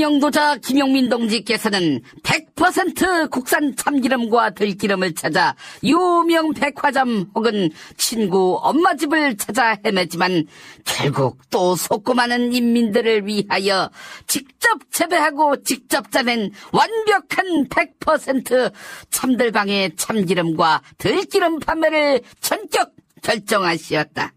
지리산영도자 김용민 동지께서는 100% 국산 참기름과 들기름을 찾아 유명 백화점 혹은 친구 엄마 집을 찾아 헤매지만 결국 또 속고 많은 인민들을 위하여 직접 재배하고 직접 짜낸 완벽한 100% 참들방의 참기름과 들기름 판매를 전격 결정하시었다.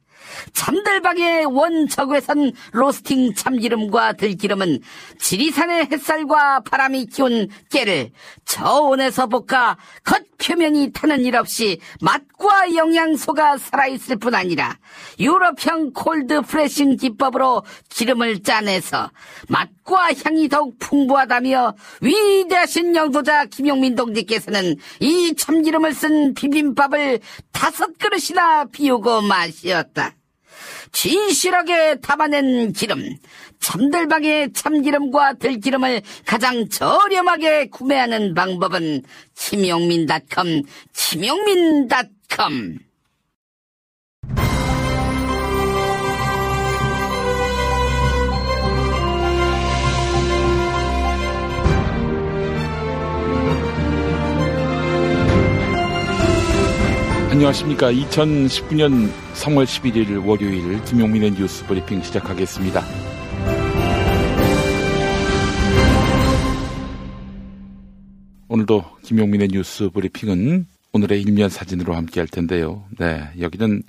참들방의 원적외선 로스팅 참기름과 들기름은 지리산의 햇살과 바람이 키운 깨를 저온에서 볶아 겉표면이 타는 일 없이 맛과 영양소가 살아있을 뿐 아니라 유럽형 콜드 프레싱 기법으로 기름을 짜내서 맛과 향이 더욱 풍부하다며 위대하신 영도자 김용민 동지께서는 이 참기름을 쓴 비빔밥을 다섯 그릇이나 비우고 마시었다. 진실하게 담아낸 기름, 참들방의 참기름과 들기름을 가장 저렴하게 구매하는 방법은 김용민닷컴, 김용민닷컴. 안녕하십니까. 2019년 3월 11일 월요일 김용민의 뉴스 브리핑 시작하겠습니다. 오늘도 김용민의 뉴스 브리핑은 오늘의 일면 사진으로 함께 할 텐데요. 네, 여기는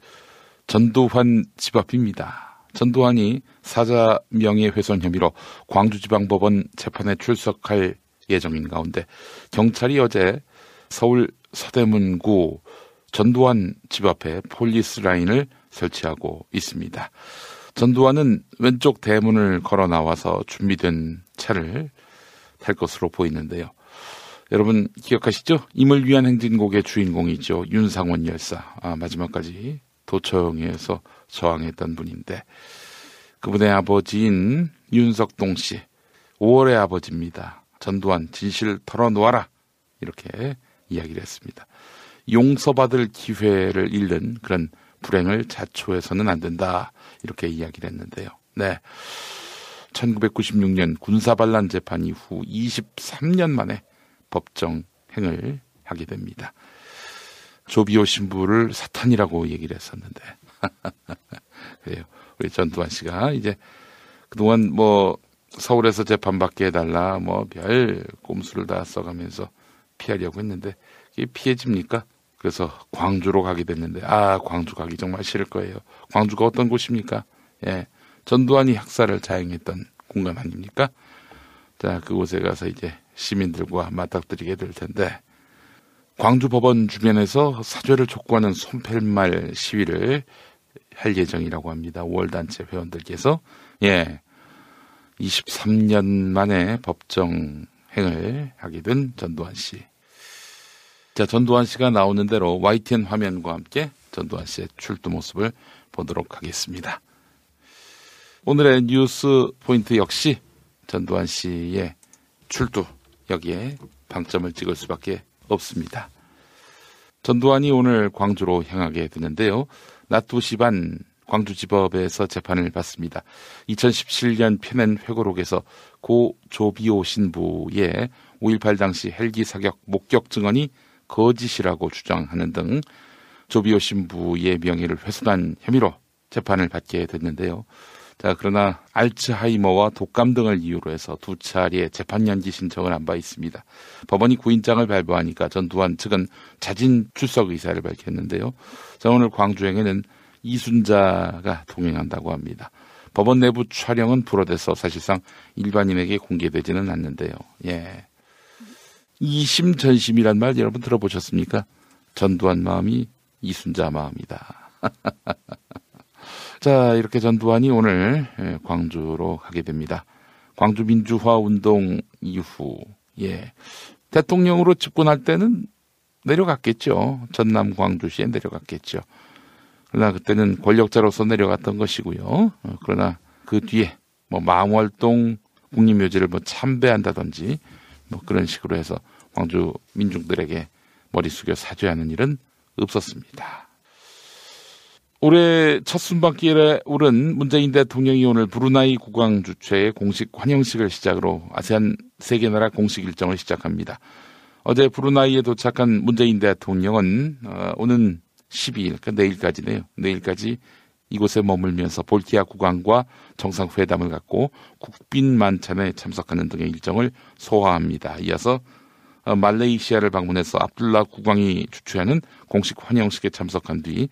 전두환 집 앞입니다. 전두환이 사자 명예훼손 혐의로 광주지방법원 재판에 출석할 예정인 가운데 경찰이 어제 서울 서대문구 전두환 집 앞에 폴리스 라인을 설치하고 있습니다. 전두환은 왼쪽 대문을 걸어 나와서 준비된 차를 탈 것으로 보이는데요. 여러분 기억하시죠? 임을 위한 행진곡의 주인공이죠. 윤상원 열사. 아, 마지막까지 도청에서 저항했던 분인데 그분의 아버지인 윤석동 씨. 5월의 아버지입니다. 전두환 진실 털어놓아라. 이렇게 이야기를 했습니다. 용서받을 기회를 잃는 그런 불행을 자초해서는 안 된다. 이렇게 이야기를 했는데요. 네. 1996년 군사반란 재판 이후 23년 만에 법정행을 하게 됩니다. 조비오 신부를 사탄이라고 얘기를 했었는데. 그래요. 우리 전두환 씨가 이제 그동안 뭐 서울에서 재판받게 해달라 뭐 별 꼼수를 다 써가면서 피하려고 했는데 이게 피해집니까? 그래서 광주로 가게 됐는데 아 광주 가기 정말 싫을 거예요. 광주가 어떤 곳입니까? 예, 전두환이 학살을 자행했던 공간 아닙니까? 자 그곳에 가서 이제 시민들과 맞닥뜨리게 될 텐데 광주 법원 주변에서 사죄를 촉구하는 손펠말 시위를 할 예정이라고 합니다. 5월 단체 회원들께서 예 23년 만에 법정 행을 하게 된 전두환 씨. 자, 전두환 씨가 나오는 대로 YTN 화면과 함께 전두환 씨의 출두 모습을 보도록 하겠습니다. 오늘의 뉴스 포인트 역시 전두환 씨의 출두 여기에 방점을 찍을 수밖에 없습니다. 전두환이 오늘 광주로 향하게 되는데요. 낮 2시 반 광주지법에서 재판을 받습니다. 2017년 펴낸 회고록에서 고 조비오 신부의 5.18 당시 헬기 사격 목격 증언이 거짓이라고 주장하는 등 조비오 신부의 명예를 훼손한 혐의로 재판을 받게 됐는데요. 자, 그러나 알츠하이머와 독감 등을 이유로 해서 두 차례 재판 연기 신청을 한 바 있습니다. 법원이 구인장을 발부하니까 전두환 측은 자진 출석 의사를 밝혔는데요. 자, 오늘 광주행에는 이순자가 동행한다고 합니다. 법원 내부 촬영은 불어돼서 사실상 일반인에게 공개되지는 않는데요. 예. 이심전심이란 말 여러분 들어보셨습니까? 전두환 마음이 이순자 마음이다. 자, 이렇게 전두환이 오늘 예, 광주로 가게 됩니다. 광주 민주화 운동 이후, 예. 대통령으로 집권할 때는 내려갔겠죠. 전남 광주시에 내려갔겠죠. 그러나 그때는 권력자로서 내려갔던 것이고요. 어, 그러나 그 뒤에 뭐 망월동 국립묘지를 뭐 참배한다든지 뭐 그런 식으로 해서 광주 민중들에게 머리 숙여 사죄하는 일은 없었습니다. 올해 첫 순방길에 오른 문재인 대통령이 오늘 브루나이 국왕 주최의 공식 환영식을 시작으로 아세안 세계 나라 공식 일정을 시작합니다. 어제 브루나이에 도착한 문재인 대통령은 어, 오는 12일, 그러니까 내일까지네요. 내일까지 이곳에 머물면서 볼티아 국왕과 정상회담을 갖고 국빈 만찬에 참석하는 등의 일정을 소화합니다. 이어서 어, 말레이시아를 방문해서 압둘라 국왕이 주최하는 공식 환영식에 참석한 뒤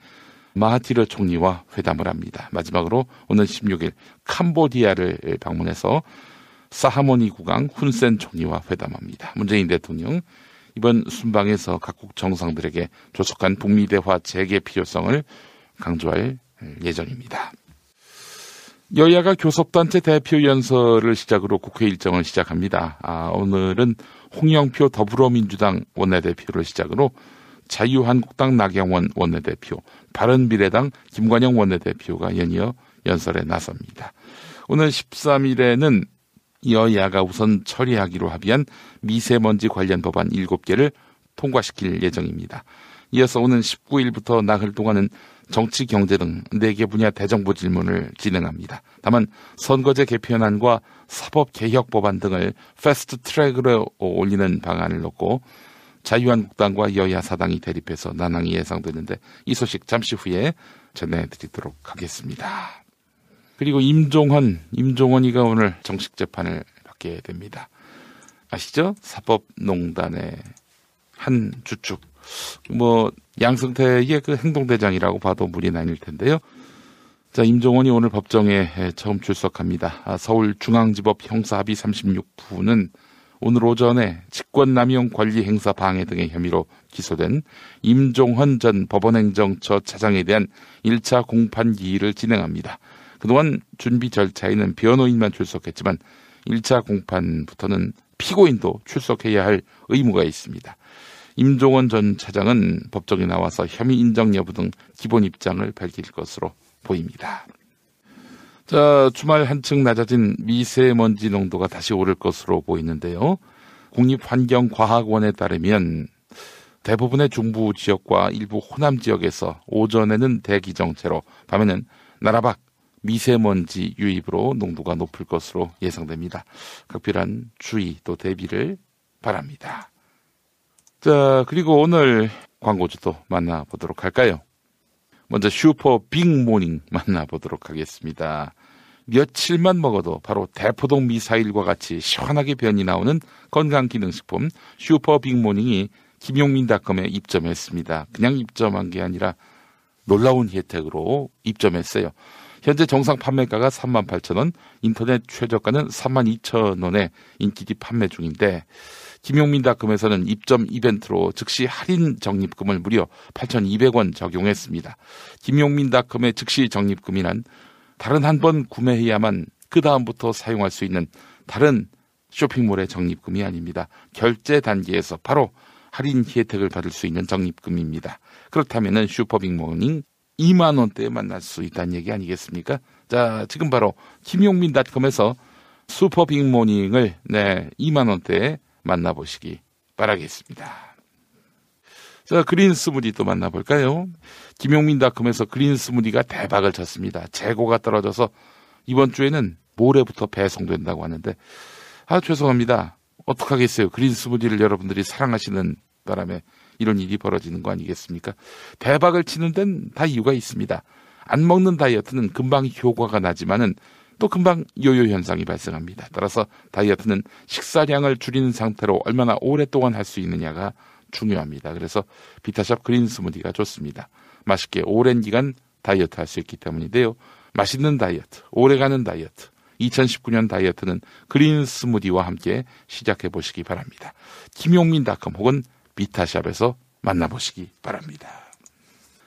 마하티르 총리와 회담을 합니다. 마지막으로 오는 16일 캄보디아를 방문해서 사하모니 국왕 훈센 총리와 회담합니다. 문재인 대통령 이번 순방에서 각국 정상들에게 조속한 북미 대화 재개 필요성을 강조할 예정입니다. 여야가 교섭단체 대표 연설을 시작으로 국회 일정을 시작합니다. 아, 오늘은 홍영표 더불어민주당 원내대표를 시작으로 자유한국당 나경원 원내대표, 바른미래당 김관영 원내대표가 연이어 연설에 나섭니다. 오늘 13일에는 여야가 우선 처리하기로 합의한 미세먼지 관련 법안 7개를 통과시킬 예정입니다. 이어서 오는 19일부터 나흘 동안은 정치, 경제 등 4개 분야 대정부 질문을 진행합니다. 다만 선거제 개편안과 사법 개혁 법안 등을 패스트 트랙으로 올리는 방안을 놓고 자유한국당과 여야 4당이 대립해서 난항이 예상되는데 이 소식 잠시 후에 전해드리도록 하겠습니다. 그리고 임종헌, 임종헌이가 오늘 정식 재판을 받게 됩니다. 아시죠? 사법농단의 한 주축. 뭐 양승태의 그 행동대장이라고 봐도 무리는 아닐 텐데요. 자, 임종원이 오늘 법정에 처음 출석합니다. 아, 서울중앙지법 형사합의 36부는 오늘 오전에 직권남용 관리 행사 방해 등의 혐의로 기소된 임종헌 전 법원행정처 차장에 대한 1차 공판 기일을 진행합니다. 그동안 준비 절차에는 변호인만 출석했지만 1차 공판부터는 피고인도 출석해야 할 의무가 있습니다. 임종원 전 차장은 법정에 나와서 혐의 인정 여부 등 기본 입장을 밝힐 것으로 보입니다. 자, 주말 한층 낮아진 미세먼지 농도가 다시 오를 것으로 보이는데요. 국립환경과학원에 따르면 대부분의 중부 지역과 일부 호남 지역에서 오전에는 대기 정체로 밤에는 나라 밖 미세먼지 유입으로 농도가 높을 것으로 예상됩니다. 각별한 주의 또 대비를 바랍니다. 자, 그리고 오늘 광고주도 만나보도록 할까요? 먼저 슈퍼 빅모닝 만나보도록 하겠습니다. 며칠만 먹어도 바로 대포동 미사일과 같이 시원하게 변이 나오는 건강기능식품 슈퍼 빅모닝이 김용민닷컴에 입점했습니다. 그냥 입점한 게 아니라 놀라운 혜택으로 입점했어요. 현재 정상 판매가가 38,000원, 인터넷 최저가는 32,000원에 인기디 판매 중인데 김용민닷컴에서는 입점 이벤트로 즉시 할인 적립금을 무려 8,200원 적용했습니다. 김용민닷컴의 즉시 적립금이란 다른 한 번 구매해야만 그 다음부터 사용할 수 있는 다른 쇼핑몰의 적립금이 아닙니다. 결제 단계에서 바로 할인 혜택을 받을 수 있는 적립금입니다. 그렇다면 슈퍼빅모닝 2만 원대에 만날 수 있다는 얘기 아니겠습니까? 자, 지금 바로 김용민닷컴에서 슈퍼빅모닝을 네, 2만 원대에 만나보시기 바라겠습니다. 자, 그린 스무디 또 만나볼까요? 김용민닷컴에서 그린 스무디가 대박을 쳤습니다. 재고가 떨어져서 이번 주에는 모레부터 배송된다고 하는데, 아, 죄송합니다. 어떡하겠어요. 그린 스무디를 여러분들이 사랑하시는 바람에 이런 일이 벌어지는 거 아니겠습니까? 대박을 치는 데는 다 이유가 있습니다. 안 먹는 다이어트는 금방 효과가 나지만은 또 금방 요요 현상이 발생합니다. 따라서 다이어트는 식사량을 줄이는 상태로 얼마나 오랫동안 할 수 있느냐가 중요합니다. 그래서 비타샵 그린 스무디가 좋습니다. 맛있게 오랜 기간 다이어트 할 수 있기 때문인데요. 맛있는 다이어트, 오래가는 다이어트, 2019년 다이어트는 그린 스무디와 함께 시작해 보시기 바랍니다. 김용민닷컴 혹은 비타샵에서 만나보시기 바랍니다.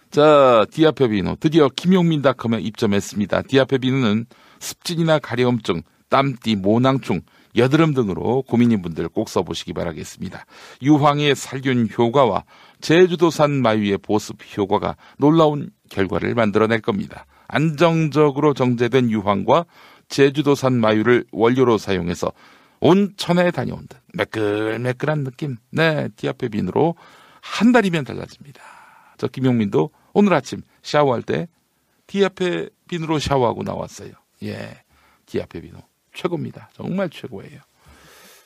자, 디아페 비누 드디어 김용민닷컴에 입점했습니다. 디아페 비누는 습진이나 가려움증, 땀띠, 모낭충, 여드름 등으로 고민인 분들 꼭 써보시기 바라겠습니다. 유황의 살균 효과와 제주도산 마유의 보습 효과가 놀라운 결과를 만들어낼 겁니다. 안정적으로 정제된 유황과 제주도산 마유를 원료로 사용해서 온천에 다녀온 듯 매끌매끌한 느낌. 네, 디아페빈으로 한 달이면 달라집니다. 저 김용민도 오늘 아침 샤워할 때 디아페 비누로 샤워하고 나왔어요. 예. 디아페 비누. 최고입니다. 정말 최고예요.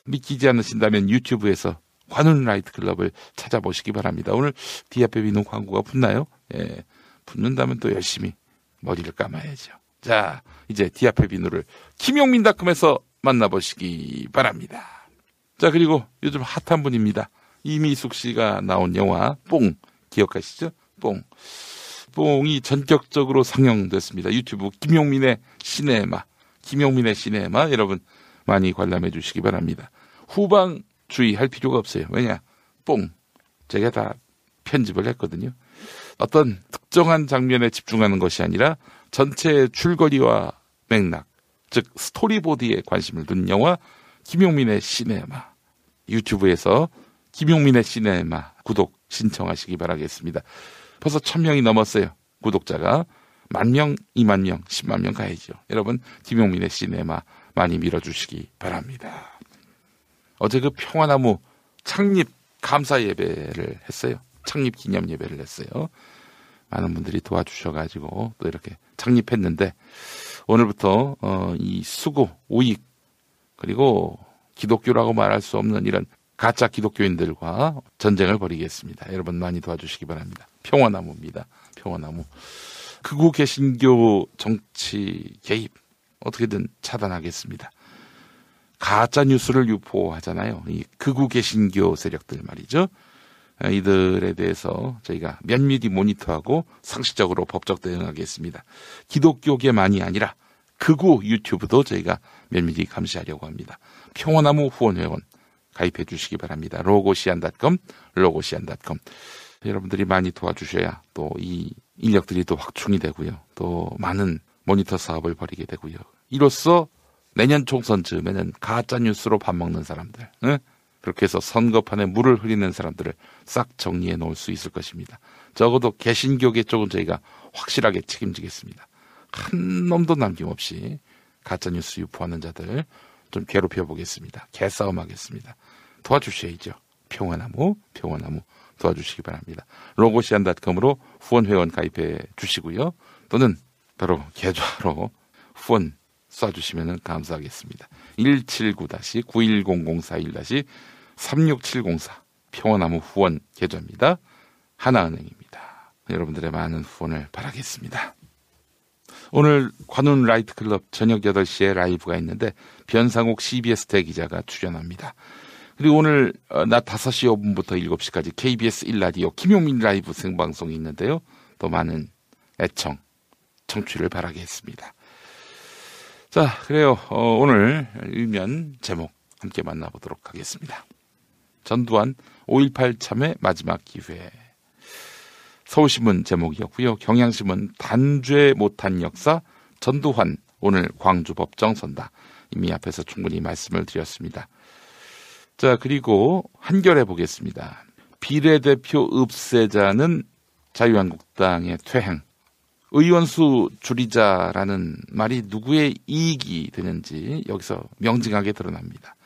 믿기지 않으신다면 유튜브에서 관훈 라이트 클럽을 찾아보시기 바랍니다. 오늘 디아페 비누 광고가 붙나요? 예. 붙는다면 또 열심히 머리를 감아야죠. 자, 이제 디아페 비누를 김용민닷컴에서 만나보시기 바랍니다. 자, 그리고 요즘 핫한 분입니다. 이미숙 씨가 나온 영화 뽕 기억하시죠? 뽕. 뽕이 전격적으로 상영됐습니다. 유튜브 김용민의 시네마, 김용민의 시네마 여러분 많이 관람해 주시기 바랍니다. 후방 주의할 필요가 없어요. 왜냐? 뽕. 제가 다 편집을 했거든요. 어떤 특정한 장면에 집중하는 것이 아니라 전체 줄거리와 맥락, 즉 스토리보드에 관심을 둔 영화 김용민의 시네마. 유튜브에서 김용민의 시네마 구독 신청하시기 바라겠습니다. 벌써 천명이 넘었어요. 구독자가. 만 명, 이만 명, 십만 명 가야죠. 여러분, 김용민의 시네마 많이 밀어주시기 바랍니다. 어제 그 평화나무 창립 감사 예배를 했어요. 창립 기념 예배를 했어요. 많은 분들이 도와주셔가지고 또 이렇게 창립했는데 오늘부터 어, 이 수고, 우익 그리고 기독교라고 말할 수 없는 이런 가짜 기독교인들과 전쟁을 벌이겠습니다. 여러분 많이 도와주시기 바랍니다. 평화나무입니다. 평화나무. 극우 개신교 정치 개입 어떻게든 차단하겠습니다. 가짜 뉴스를 유포하잖아요. 이 극우 개신교 세력들 말이죠. 이들에 대해서 저희가 면밀히 모니터하고 상식적으로 법적 대응하겠습니다. 기독교계만이 아니라 극우 유튜브도 저희가 면밀히 감시하려고 합니다. 평화나무 후원회원 가입해 주시기 바랍니다. 로고시안닷컴, 로고시안닷컴. 여러분들이 많이 도와주셔야 또 이 인력들이 또 확충이 되고요. 또 많은 모니터 사업을 벌이게 되고요. 이로써 내년 총선 즈음에는 가짜 뉴스로 밥 먹는 사람들, 응? 그렇게 해서 선거판에 물을 흐리는 사람들을 싹 정리해 놓을 수 있을 것입니다. 적어도 개신교계 쪽은 저희가 확실하게 책임지겠습니다. 한 놈도 남김없이 가짜 뉴스 유포하는 자들 좀 괴롭혀 보겠습니다. 개싸움 하겠습니다. 도와주셔야죠. 평화나무, 평화나무 도와주시기 바랍니다. 로고시안닷컴으로 후원 회원 가입해 주시고요. 또는 바로 계좌로 후원 쏴주시면 감사하겠습니다. 179-910041-36704 평화나무 후원 계좌입니다. 하나은행입니다. 여러분들의 많은 후원을 바라겠습니다. 오늘 관훈 라이트 클럽 저녁 8시에 라이브가 있는데 변상욱 CBS 대기자가 출연합니다. 그리고 오늘 어, 낮 5시 5분부터 7시까지 KBS 1라디오 김용민 라이브 생방송이 있는데요. 또 많은 애청, 청취를 바라겠습니다. 자, 그래요. 어, 오늘 일면 제목 함께 만나보도록 하겠습니다. 전두환 5.18 참회 마지막 기회. 서울신문 제목이었고요. 경향신문 단죄 못한 역사 전두환 오늘 광주법정 선다. 이미 앞에서 충분히 말씀을 드렸습니다. 자, 그리고 한결해 보겠습니다. 비례대표 읍세자는 자유한국당의 퇴행. 의원수 줄이자라는 말이 누구의 이익이 되는지 여기서 명징하게 드러납니다.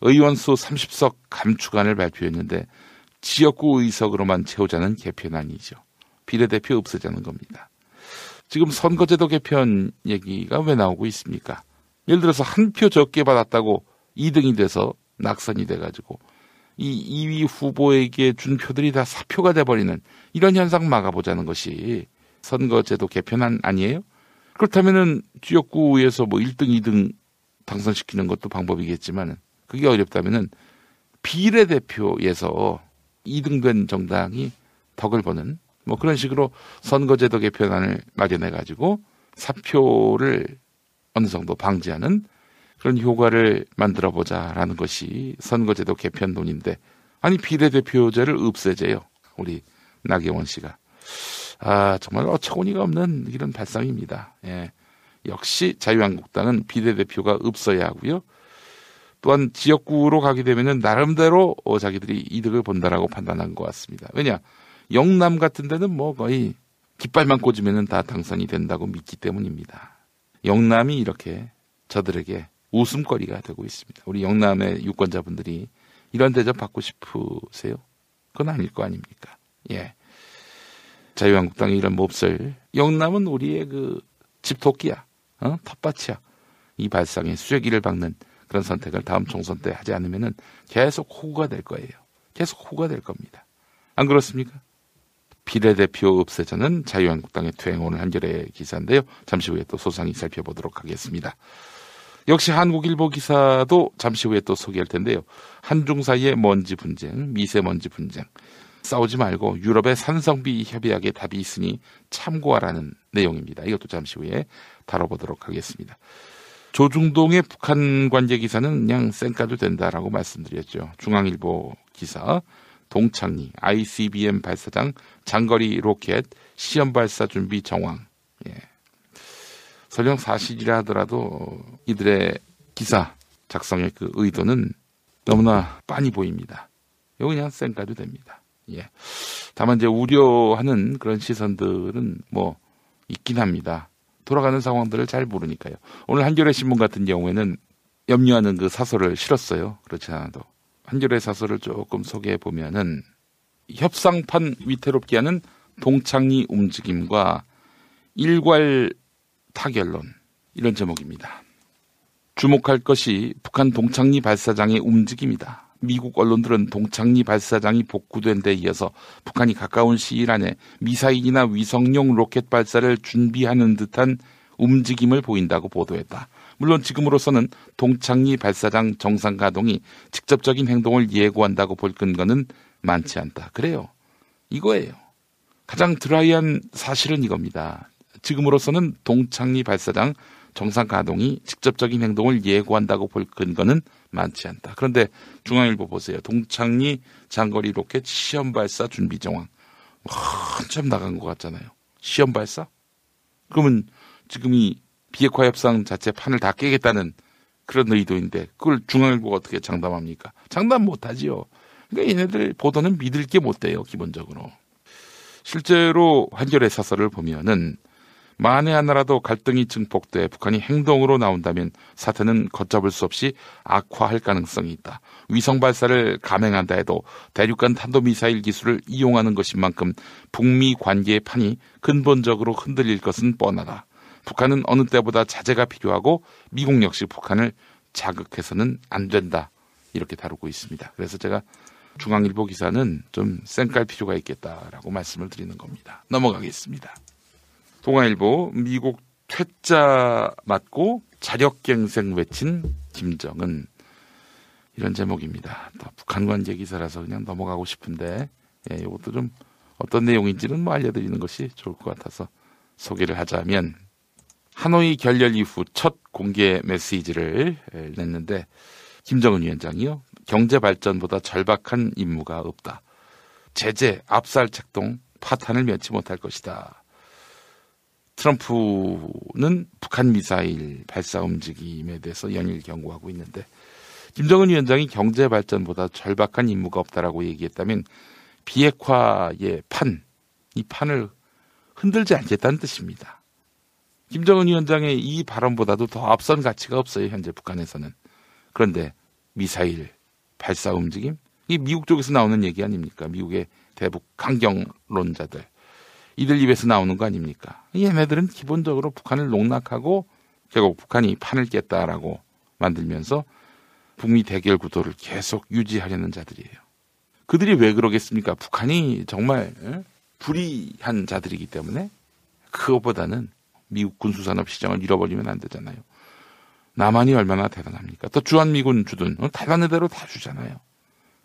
의원수 30석 감축안을 발표했는데 지역구 의석으로만 채우자는 개편안이죠. 비례대표 없애자는 겁니다. 지금 선거제도 개편 얘기가 왜 나오고 있습니까? 예를 들어서 한 표 적게 받았다고 2등이 돼서 낙선이 돼가지고 이 2위 후보에게 준 표들이 다 사표가 돼버리는 이런 현상 막아보자는 것이 선거제도 개편안 아니에요? 그렇다면은 지역구에서 뭐 1등, 2등 당선시키는 것도 방법이겠지만 그게 어렵다면은 비례대표에서 2등 된 정당이 덕을 보는 뭐 그런 식으로 선거제도 개편안을 마련해 가지고 사표를 어느 정도 방지하는 그런 효과를 만들어 보자라는 것이 선거제도 개편론인데 아니 비례대표제를 없애재요. 우리 나경원 씨가. 아, 정말 어처구니가 없는 이런 발상입니다. 예. 역시 자유한국당은 비례대표가 없어야 하고요. 또한 지역구로 가게 되면은 나름대로 어, 자기들이 이득을 본다라고 판단한 것 같습니다. 왜냐? 영남 같은 데는 뭐 거의 깃발만 꽂으면은 다 당선이 된다고 믿기 때문입니다. 영남이 이렇게 저들에게 웃음거리가 되고 있습니다. 우리 영남의 유권자분들이 이런 대접 받고 싶으세요? 그건 아닐 거 아닙니까? 예. 자유한국당의 이런 몹쓸 영남은 우리의 그 집토끼야, 어? 텃밭이야. 이 발상에 수레기를 박는 그런 선택을 다음 총선 때 하지 않으면은 계속 호구가 될 거예요. 계속 호구가 될 겁니다. 안 그렇습니까? 비례대표 없애자는 자유한국당의 퇴행 오늘 한겨레 기사인데요. 잠시 후에 또 소상히 살펴보도록 하겠습니다. 역시 한국일보 기사도 잠시 후에 또 소개할 텐데요. 한중 사이의 먼지 분쟁, 미세먼지 분쟁. 싸우지 말고 유럽의 산성비 협약에 답이 있으니 참고하라는 내용입니다. 이것도 잠시 후에 다뤄보도록 하겠습니다. 조중동의 북한 관계 기사는 그냥 쌩까도 된다라고 말씀드렸죠. 중앙일보 기사 동창리 ICBM 발사장 장거리 로켓 시험 발사 준비 정황. 예. 설령 사실이라 하더라도 이들의 기사 작성의 그 의도는 너무나 빤히 보입니다. 이거 그냥 쌩까도 됩니다. 예. 다만 이제 우려하는 그런 시선들은 뭐 있긴 합니다. 돌아가는 상황들을 잘 모르니까요. 오늘 한겨레 신문 같은 경우에는 염려하는 그 사설을 실었어요. 그렇지 않아도 한겨레 사설을 조금 소개해 보면은 협상판 위태롭게 하는 동창리 움직임과 일괄 타결론 이런 제목입니다. 주목할 것이 북한 동창리 발사장의 움직임이다. 미국 언론들은 동창리 발사장이 복구된 데 이어서 북한이 가까운 시일 안에 미사일이나 위성용 로켓 발사를 준비하는 듯한 움직임을 보인다고 보도했다. 물론 지금으로서는 동창리 발사장 정상 가동이 직접적인 행동을 예고한다고 볼 근거는 많지 않다. 그래요. 이거예요. 가장 드라이한 사실은 이겁니다. 지금으로서는 동창리 발사장 정상 가동이 직접적인 행동을 예고한다고 볼 근거는 많지 않다. 그런데 중앙일보 보세요. 동창리 장거리 로켓 시험 발사 준비 정황. 한참 나간 것 같잖아요. 시험 발사? 그러면 지금 이 비핵화 협상 자체 판을 다 깨겠다는 그런 의도인데 그걸 중앙일보가 어떻게 장담합니까? 장담 못하지요. 그러니까 얘네들 보도는 믿을 게 못 돼요, 기본적으로. 실제로 한겨레 사설을 보면은 만에 하나라도 갈등이 증폭돼 북한이 행동으로 나온다면 사태는 걷잡을 수 없이 악화할 가능성이 있다. 위성 발사를 감행한다 해도 대륙간 탄도미사일 기술을 이용하는 것인 만큼 북미 관계의 판이 근본적으로 흔들릴 것은 뻔하다. 북한은 어느 때보다 자제가 필요하고 미국 역시 북한을 자극해서는 안 된다. 이렇게 다루고 있습니다. 그래서 제가 중앙일보 기사는 좀 쌩깔 필요가 있겠다라고 말씀을 드리는 겁니다. 넘어가겠습니다. 동아일보 미국 퇴짜 맞고 자력갱생 외친 김정은 이런 제목입니다. 또 북한 관계 기사라서 그냥 넘어가고 싶은데 예, 이것도 좀 어떤 내용인지는 뭐 알려드리는 것이 좋을 것 같아서 소개를 하자면 하노이 결렬 이후 첫 공개 메시지를 냈는데 김정은 위원장이요 경제 발전보다 절박한 임무가 없다. 제재, 압살 책동, 파탄을 면치 못할 것이다. 트럼프는 북한 미사일 발사 움직임에 대해서 연일 경고하고 있는데 김정은 위원장이 경제 발전보다 절박한 임무가 없다라고 얘기했다면 비핵화의 판, 이 판을 흔들지 않겠다는 뜻입니다. 김정은 위원장의 이 발언보다도 더 앞선 가치가 없어요, 현재 북한에서는. 그런데 미사일 발사 움직임? 이 미국 쪽에서 나오는 얘기 아닙니까? 미국의 대북 강경론자들. 이들 입에서 나오는 거 아닙니까? 얘네들은 기본적으로 북한을 농락하고 결국 북한이 판을 깼다라고 만들면서 북미 대결 구도를 계속 유지하려는 자들이에요. 그들이 왜 그러겠습니까? 북한이 정말 불의한 자들이기 때문에 그거보다는 미국 군수산업 시장을 잃어버리면 안 되잖아요. 남한이 얼마나 대단합니까? 또 주한미군 주둔 대단한 대로 다 주잖아요.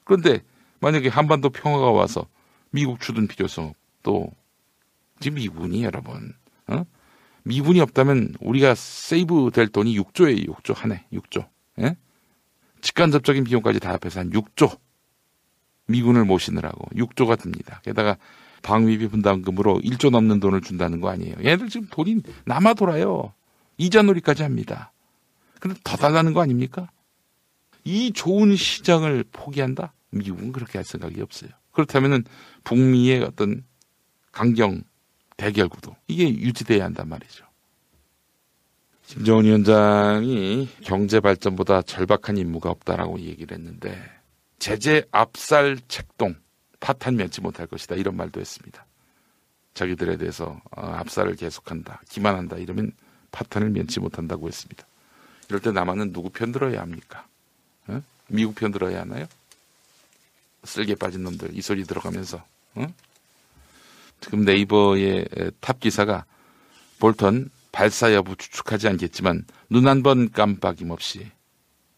그런데 만약에 한반도 평화가 와서 미국 주둔 필요성 또 지금 미군이 여러분, 어? 미군이 없다면 우리가 세이브 될 돈이 6조예요, 6조 한 해, 6조. 예? 직간접적인 비용까지 다 합해서 한 6조. 미군을 모시느라고 6조가 듭니다. 게다가 방위비 분담금으로 1조 넘는 돈을 준다는 거 아니에요. 얘들 지금 돈이 남아 돌아요. 이자 놀이까지 합니다. 근데 더 달라는 거 아닙니까? 이 좋은 시장을 포기한다? 미국은 그렇게 할 생각이 없어요. 그렇다면은 북미의 어떤 강경 대결 구도 이게 유지돼야 한단 말이죠. 김정은 위원장이 경제 발전보다 절박한 임무가 없다라고 얘기를 했는데 제재 압살 책동 파탄 면치 못할 것이다 이런 말도 했습니다. 자기들에 대해서 어, 압살을 계속한다, 기만한다 이러면 파탄을 면치 못한다고 했습니다. 이럴 때 남한은 누구 편 들어야 합니까? 어? 미국 편 들어야 하나요? 쓸개 빠진 놈들 이 소리 들어가면서 어? 지금 네이버의 탑 기사가 볼턴 발사 여부 추측하지 않겠지만 눈 한 번 깜빡임 없이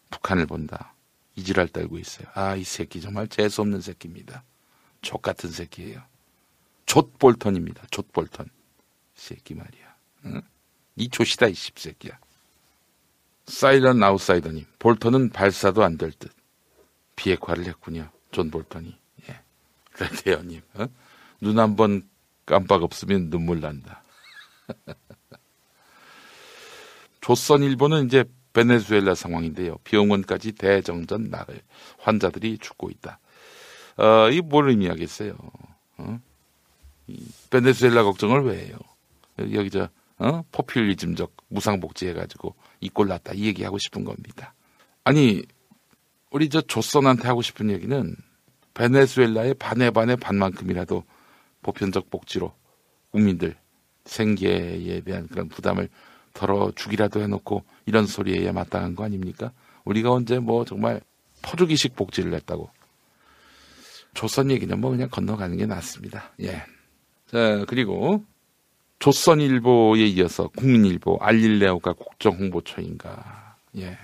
북한을 본다. 이지랄 떨고 있어요. 아, 이 새끼 정말 재수없는 새끼입니다. 좆 같은 새끼예요. 좆 볼턴입니다. 좆 볼턴. 새끼 말이야. 응? 이 좆이다 이 씹새끼야. 사이런 아웃사이더님, 볼턴은 발사도 안 될 듯. 비핵화를 했군요. 존 볼턴이. 예. 그래대요님. 어? 눈한 번 깜빡 없으면 눈물 난다. 조선 일보는 이제 베네수엘라 상황인데요. 병원까지 대정전 나를 환자들이 죽고 있다. 어, 이 뭘 의미하겠어요? 어? 이 베네수엘라 걱정을 왜 해요? 여기 저 어? 포퓰리즘적 무상복지 해가지고 이 꼴 났다 이 얘기하고 싶은 겁니다. 아니 우리 저 조선한테 하고 싶은 얘기는 베네수엘라의 반의 반의 반만큼이라도 보편적 복지로 국민들 생계에 대한 그런 부담을 덜어주기라도 해놓고 이런 소리에 마땅한 거 아닙니까? 우리가 언제 뭐 정말 퍼주기식 복지를 했다고. 조선 얘기는 뭐 그냥 건너가는 게 낫습니다. 예. 자, 그리고 조선일보에 이어서 국민일보 알릴레오가 국정홍보처인가. 예.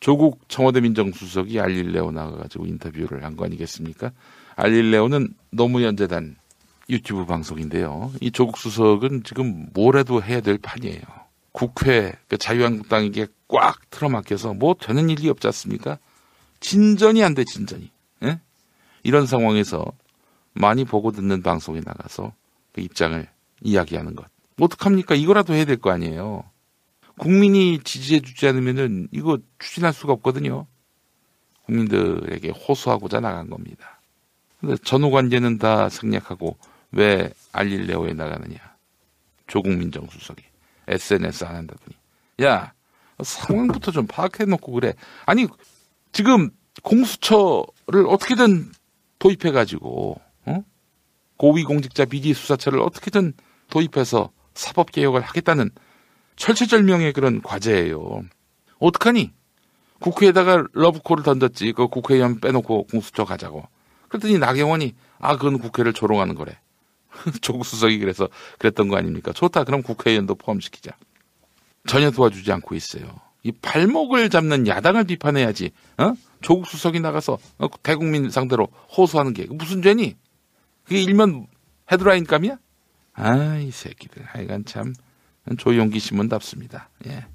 조국 청와대 민정수석이 알릴레오 나가가지고 인터뷰를 한 거 아니겠습니까? 알릴레오는 노무현 재단 유튜브 방송인데요. 이 조국 수석은 지금 뭐라도 해야 될 판이에요. 국회 그 자유한국당에게 꽉 틀어막혀서 뭐 되는 일이 없지 않습니까? 진전이 안 돼 진전이. 예? 이런 상황에서 많이 보고 듣는 방송에 나가서 그 입장을 이야기하는 것. 어떡합니까? 이거라도 해야 될 거 아니에요. 국민이 지지해 주지 않으면은 이거 추진할 수가 없거든요. 국민들에게 호소하고자 나간 겁니다. 근데 전후 관계는 다 생략하고 왜 알릴레오에 나가느냐. 조국 민 정수석이. SNS 안 한다더니. 야, 상황부터 좀 파악해놓고 그래. 아니, 지금 공수처를 어떻게든 도입해가지고, 어? 고위공직자 비리 수사처를 어떻게든 도입해서 사법 개혁을 하겠다는 철체절명의 그런 과제예요. 어떡하니? 국회에다가 러브콜을 던졌지. 그 국회의원 빼놓고 공수처 가자고. 그랬더니 나경원이, 아, 그건 국회를 조롱하는 거래. 조국 수석이 그래서 그랬던 거 아닙니까? 좋다. 그럼 국회의원도 포함시키자. 전혀 도와주지 않고 있어요. 이 발목을 잡는 야당을 비판해야지. 어? 조국 수석이 나가서 어? 대국민 상대로 호소하는 게 무슨 죄니? 그게 일면 헤드라인 감이야? 아, 이 새끼들. 하여간 참 조용기 신문답습니다. 예.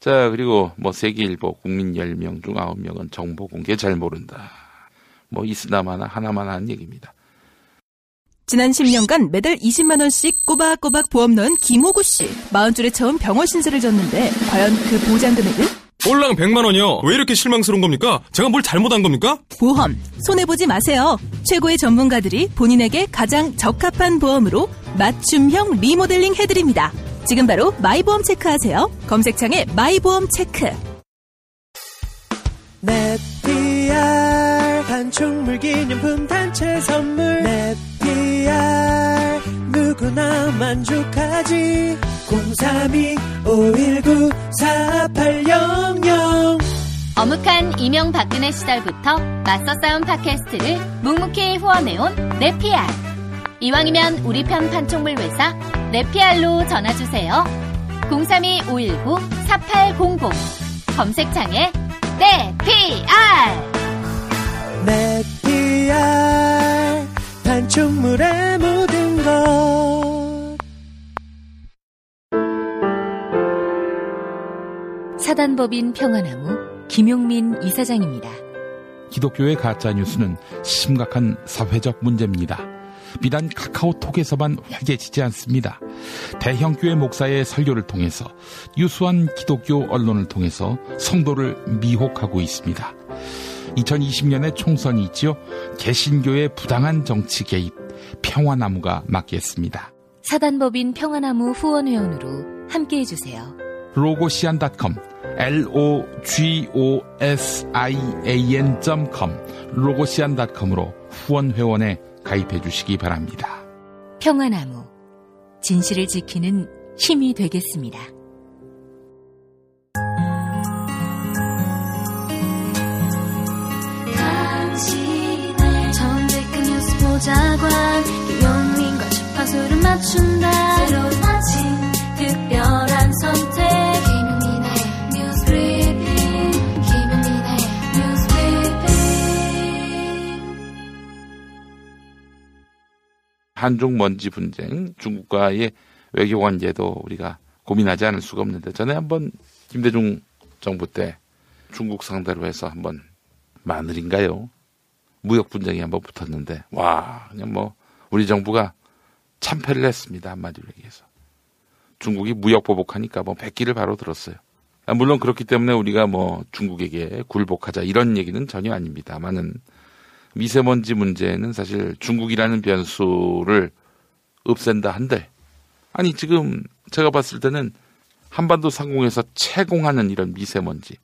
자, 그리고 뭐 세계일보 국민 10명 중 9명은 정보 공개 잘 모른다. 뭐 이스나마나 하나만 하는 얘기입니다. 지난 10년간 매달 20만 원씩 꼬박꼬박 보험 넣은 김호구 씨. 40줄에 처음 병원 신세를 졌는데 과연 그 보장 금액은? 꼴랑 100만 원이요. 왜 이렇게 실망스러운 겁니까? 제가 뭘 잘못한 겁니까? 보험 손해 보지 마세요. 최고의 전문가들이 본인에게 가장 적합한 보험으로 맞춤형 리모델링 해드립니다. 지금 바로 마이보험 체크하세요. 검색창에 마이보험 체크. 넷피알 한총물 기념품 단체 선물 넷 피알 누구나 만족하지 032 519 4800 어묵한 이명박근혜 시절부터 맞서 싸운 팟캐스트를 묵묵히 후원해온 네피알. 이왕이면 우리 편 판촉물 회사 네피알로 전화주세요. 032-519-4800 검색창에 네피알! 넷피알 단축물의 모든 것 사단법인 평화나무 김용민 이사장입니다. 기독교의 가짜 뉴스는 심각한 사회적 문제입니다. 비단 카카오톡에서만 활개치지 않습니다. 대형 교회 목사의 설교를 통해서 유수한 기독교 언론을 통해서 성도를 미혹하고 있습니다. 2020년에 총선이 있지요. 개신교의 부당한 정치 개입 평화나무가 맡겠습니다. 사단법인 평화나무 후원회원으로 함께해 주세요. 로고시안.com l-o-g-o-s-i-a-n.com 로고시안.com으로 후원 회원에 가입해 주시기 바랍니다. 평화나무. 진실을 지키는 힘이 되겠습니다. 보자관 김용민과 주파수를 맞춘다. 새로운 아침 특별한 선택. 김용민의 뉴스 브리핑. 김용민의 뉴스 브리핑. 한중 먼지 분쟁, 중국과의 외교 관계도 우리가 고민하지 않을 수가 없는데 전에 한번 김대중 정부 때 중국 상대로 해서 한번 마늘인가요? 무역 분쟁이 한번 붙었는데 와 그냥 뭐 우리 정부가 참패를 했습니다 한마디로 얘기해서 중국이 무역 보복하니까 뭐 백기를 바로 들었어요. 아, 물론 그렇기 때문에 우리가 뭐 중국에게 굴복하자 이런 얘기는 전혀 아닙니다만은 미세먼지 문제는 사실 중국이라는 변수를 없앤다 한들 아니 지금 제가 봤을 때는 한반도 상공에서 채공하는 이런 미세먼지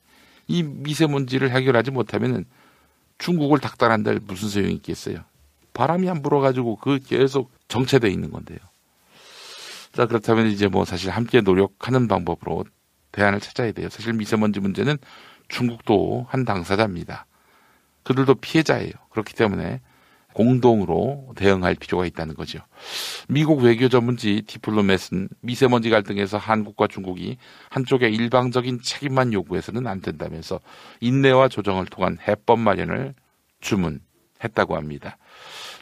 이 미세먼지를 해결하지 못하면은 중국을 닥달한 들 무슨 소용이 있겠어요? 바람이 안 불어가지고 그 계속 정체돼 있는 건데요. 자 그렇다면 이제 뭐 사실 함께 노력하는 방법으로 대안을 찾아야 돼요. 사실 미세먼지 문제는 중국도 한 당사자입니다. 그들도 피해자예요. 그렇기 때문에 공동으로 대응할 필요가 있다는 거죠. 미국 외교 전문지 디플로맷은 미세먼지 갈등에서 한국과 중국이 한쪽의 일방적인 책임만 요구해서는 안 된다면서 인내와 조정을 통한 해법 마련을 주문했다고 합니다.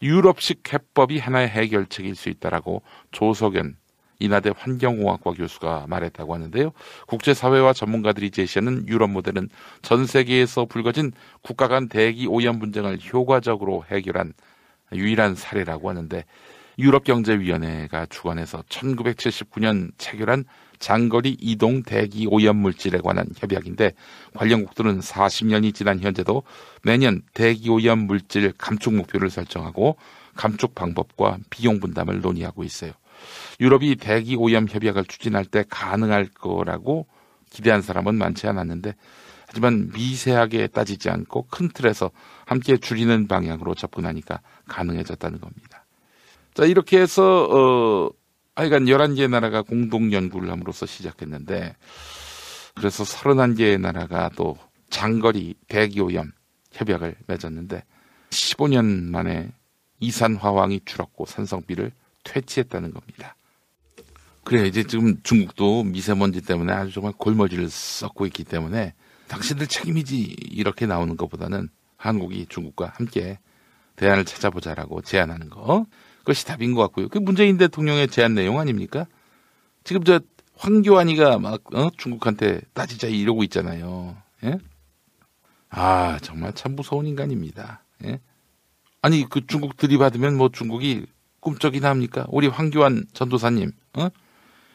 유럽식 해법이 하나의 해결책일 수 있다라고 조석연 인하대 환경공학과 교수가 말했다고 하는데요. 국제사회와 전문가들이 제시하는 유럽 모델은 전 세계에서 불거진 국가 간 대기 오염 분쟁을 효과적으로 해결한 유일한 사례라고 하는데 유럽경제위원회가 주관해서 1979년 체결한 장거리 이동 대기 오염 물질에 관한 협약인데 관련국들은 40년이 지난 현재도 매년 대기 오염 물질 감축 목표를 설정하고 감축 방법과 비용 분담을 논의하고 있어요. 유럽이 대기 오염 협약을 추진할 때 가능할 거라고 기대한 사람은 많지 않았는데 하지만 미세하게 따지지 않고 큰 틀에서 함께 줄이는 방향으로 접근하니까 가능해졌다는 겁니다. 자, 이렇게 해서 어 하여간 11개 나라가 공동 연구를 함으로써 시작했는데 그래서 31개의 나라가 또 장거리 대기 오염 협약을 맺었는데 15년 만에 이산화황이 줄었고 산성비를 퇴치했다는 겁니다. 그래 이제 지금 중국도 미세먼지 때문에 아주 정말 골머리를 썩고 있기 때문에 당신들 책임이지 이렇게 나오는 것보다는 한국이 중국과 함께 대안을 찾아보자라고 제안하는 거 그것이 답인 것 같고요. 그 문재인 대통령의 제안 내용 아닙니까? 지금 저 황교안이가 막 어? 중국한테 따지자 이러고 있잖아요. 예? 아 정말 참 무서운 인간입니다. 예? 아니 그 중국 들이받으면 뭐 중국이 꿈쩍이나 합니까? 우리 황교안 전도사님, 어?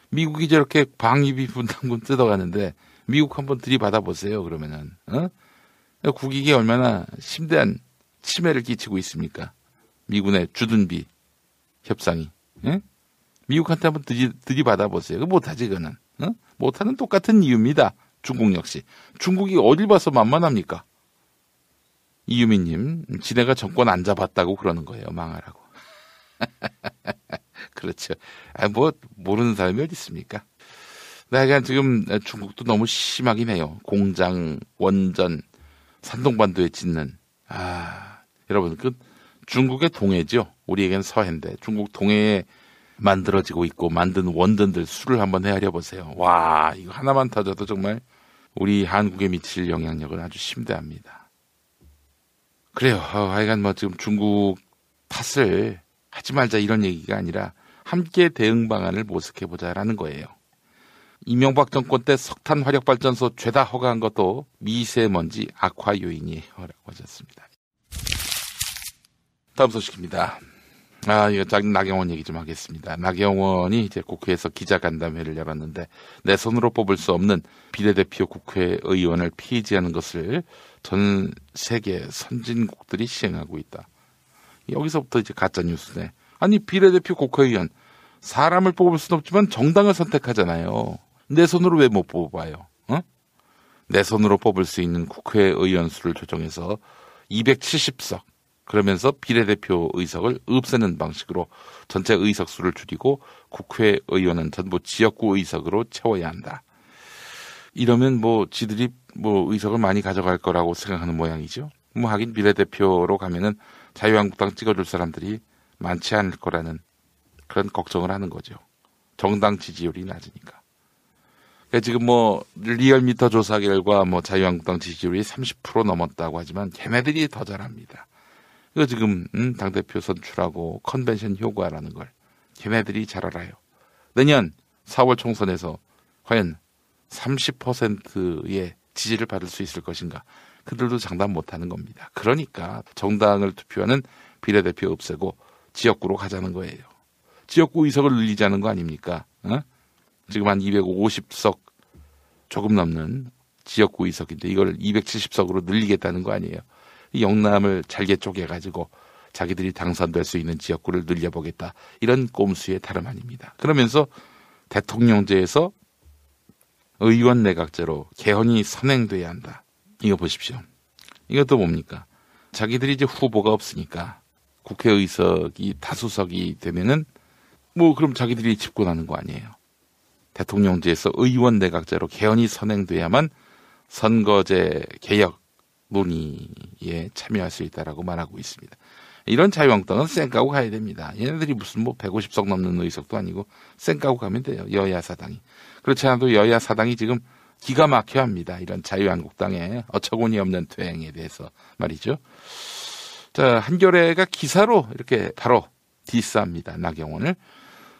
미국이 저렇게 방위비 분담금 뜯어가는데 미국 한번 들이받아 보세요. 그러면은 어? 국익에 얼마나 심대한 침해를 끼치고 있습니까? 미군의 주둔비 협상이 예? 미국한테 한번 들이, 들이받아 보세요. 그 못하지 그는 어? 못하는 똑같은 이유입니다. 중국 역시 중국이 어딜 봐서 만만합니까? 이유미님 지네가 정권 안 잡았다고 그러는 거예요. 망하라고. 그렇죠. 아, 뭐, 모르는 사람이 어디 있습니까? 내가 지금 중국도 너무 심하긴 해요. 공장, 원전, 산동반도에 짓는. 아, 여러분, 그 중국의 동해죠. 우리에겐 서해인데 중국 동해에 만들어지고 있고 만든 원전들 수를 한번 헤아려 보세요. 와, 이거 하나만 터져도 정말 우리 한국에 미칠 영향력은 아주 심대합니다. 그래요. 어, 하여간 뭐 지금 중국 탓을 하지 말자 이런 얘기가 아니라 함께 대응 방안을 모색해 보자라는 거예요. 이명박 정권 때 석탄 화력 발전소 죄다 허가한 것도 미세먼지 악화 요인이라고 하셨습니다. 다음 소식입니다. 아, 이거 작 나경원 얘기 좀 하겠습니다. 나경원이 이제 국회에서 기자간담회를 열었는데 내 손으로 뽑을 수 없는 비례대표 국회의원을 폐지하는 것을 전 세계 선진국들이 시행하고 있다. 여기서부터 이제 가짜 뉴스네. 아니 비례대표 국회의원 사람을 뽑을 수는 없지만 정당을 선택하잖아요. 내 손으로 왜 못 뽑아요? 어? 내 손으로 뽑을 수 있는 국회의원 수를 조정해서 270석 그러면서 비례대표 의석을 없애는 방식으로 전체 의석 수를 줄이고 국회의원은 전부 지역구 의석으로 채워야 한다. 이러면 뭐 지들이 뭐 의석을 많이 가져갈 거라고 생각하는 모양이죠. 뭐 하긴 비례대표로 가면은 자유한국당 찍어줄 사람들이 많지 않을 거라는 그런 걱정을 하는 거죠. 정당 지지율이 낮으니까. 그러니까 지금 뭐 리얼미터 조사 결과 뭐 자유한국당 지지율이 30% 넘었다고 하지만 걔네들이 더 잘합니다. 이거 지금 음, 당 대표 선출하고 컨벤션 효과라는 걸 걔네들이 잘 알아요. 내년 4월 총선에서 과연 30%의 지지를 받을 수 있을 것인가? 그들도 장담 못하는 겁니다. 그러니까 정당을 투표하는 비례대표 없애고 지역구로 가자는 거예요. 지역구 의석을 늘리자는 거 아닙니까? 어? 지금 한 250석 조금 넘는 지역구 의석인데 이걸 270석으로 늘리겠다는 거 아니에요. 영남을 잘게 쪼개가지고 자기들이 당선될 수 있는 지역구를 늘려보겠다. 이런 꼼수의 다름 아닙니다. 그러면서 대통령제에서 의원 내각제로 개헌이 선행돼야 한다. 이거 보십시오. 이것도 뭡니까? 자기들이 이제 후보가 없으니까 국회의석이 다수석이 되면은 뭐 그럼 자기들이 집권하는 거 아니에요. 대통령제에서 의원 내각제로 개헌이 선행돼야만 선거제 개혁 논의에 참여할 수 있다라고 말하고 있습니다. 이런 자유한국당은 쌩까고 가야 됩니다. 얘네들이 무슨 뭐 150석 넘는 의석도 아니고 쌩까고 가면 돼요. 여야 사당이. 그렇지 않아도 여야 사당이 지금 기가 막혀 합니다. 이런 자유한국당의 어처구니 없는 퇴행에 대해서 말이죠. 자, 한겨레가 기사로 이렇게 바로 디스합니다. 나경원을.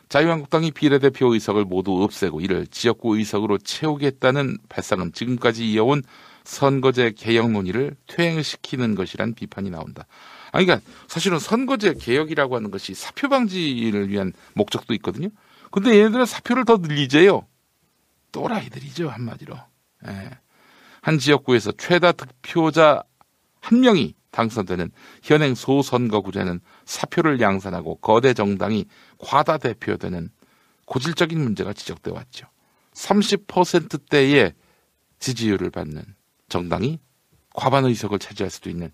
자유한국당이 비례대표 의석을 모두 없애고 이를 지역구 의석으로 채우겠다는 발상은 지금까지 이어온 선거제 개혁 논의를 퇴행시키는 것이란 비판이 나온다. 아니, 그러니까 사실은 선거제 개혁이라고 하는 것이 사표 방지를 위한 목적도 있거든요. 근데 얘네들은 사표를 더 늘리재요. 또라이들이죠, 한마디로. 예. 한 지역구에서 최다 득표자 한 명이 당선되는 현행 소선거구제는 사표를 양산하고 거대 정당이 과다 대표되는 고질적인 문제가 지적돼 왔죠. 30%대의 지지율을 받는 정당이 과반 의석을 차지할 수도 있는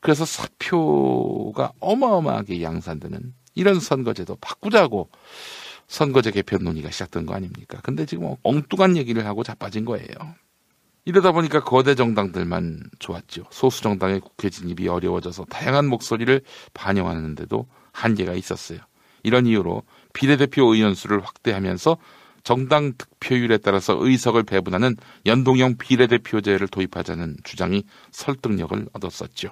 그래서 사표가 어마어마하게 양산되는 이런 선거제도 바꾸자고 선거제 개편 논의가 시작된 거 아닙니까? 근데 지금 엉뚱한 얘기를 하고 자빠진 거예요. 이러다 보니까 거대 정당들만 좋았죠. 소수 정당의 국회 진입이 어려워져서 다양한 목소리를 반영하는데도 한계가 있었어요. 이런 이유로 비례대표 의원 수를 확대하면서 정당 득표율에 따라서 의석을 배분하는 연동형 비례대표제를 도입하자는 주장이 설득력을 얻었었죠.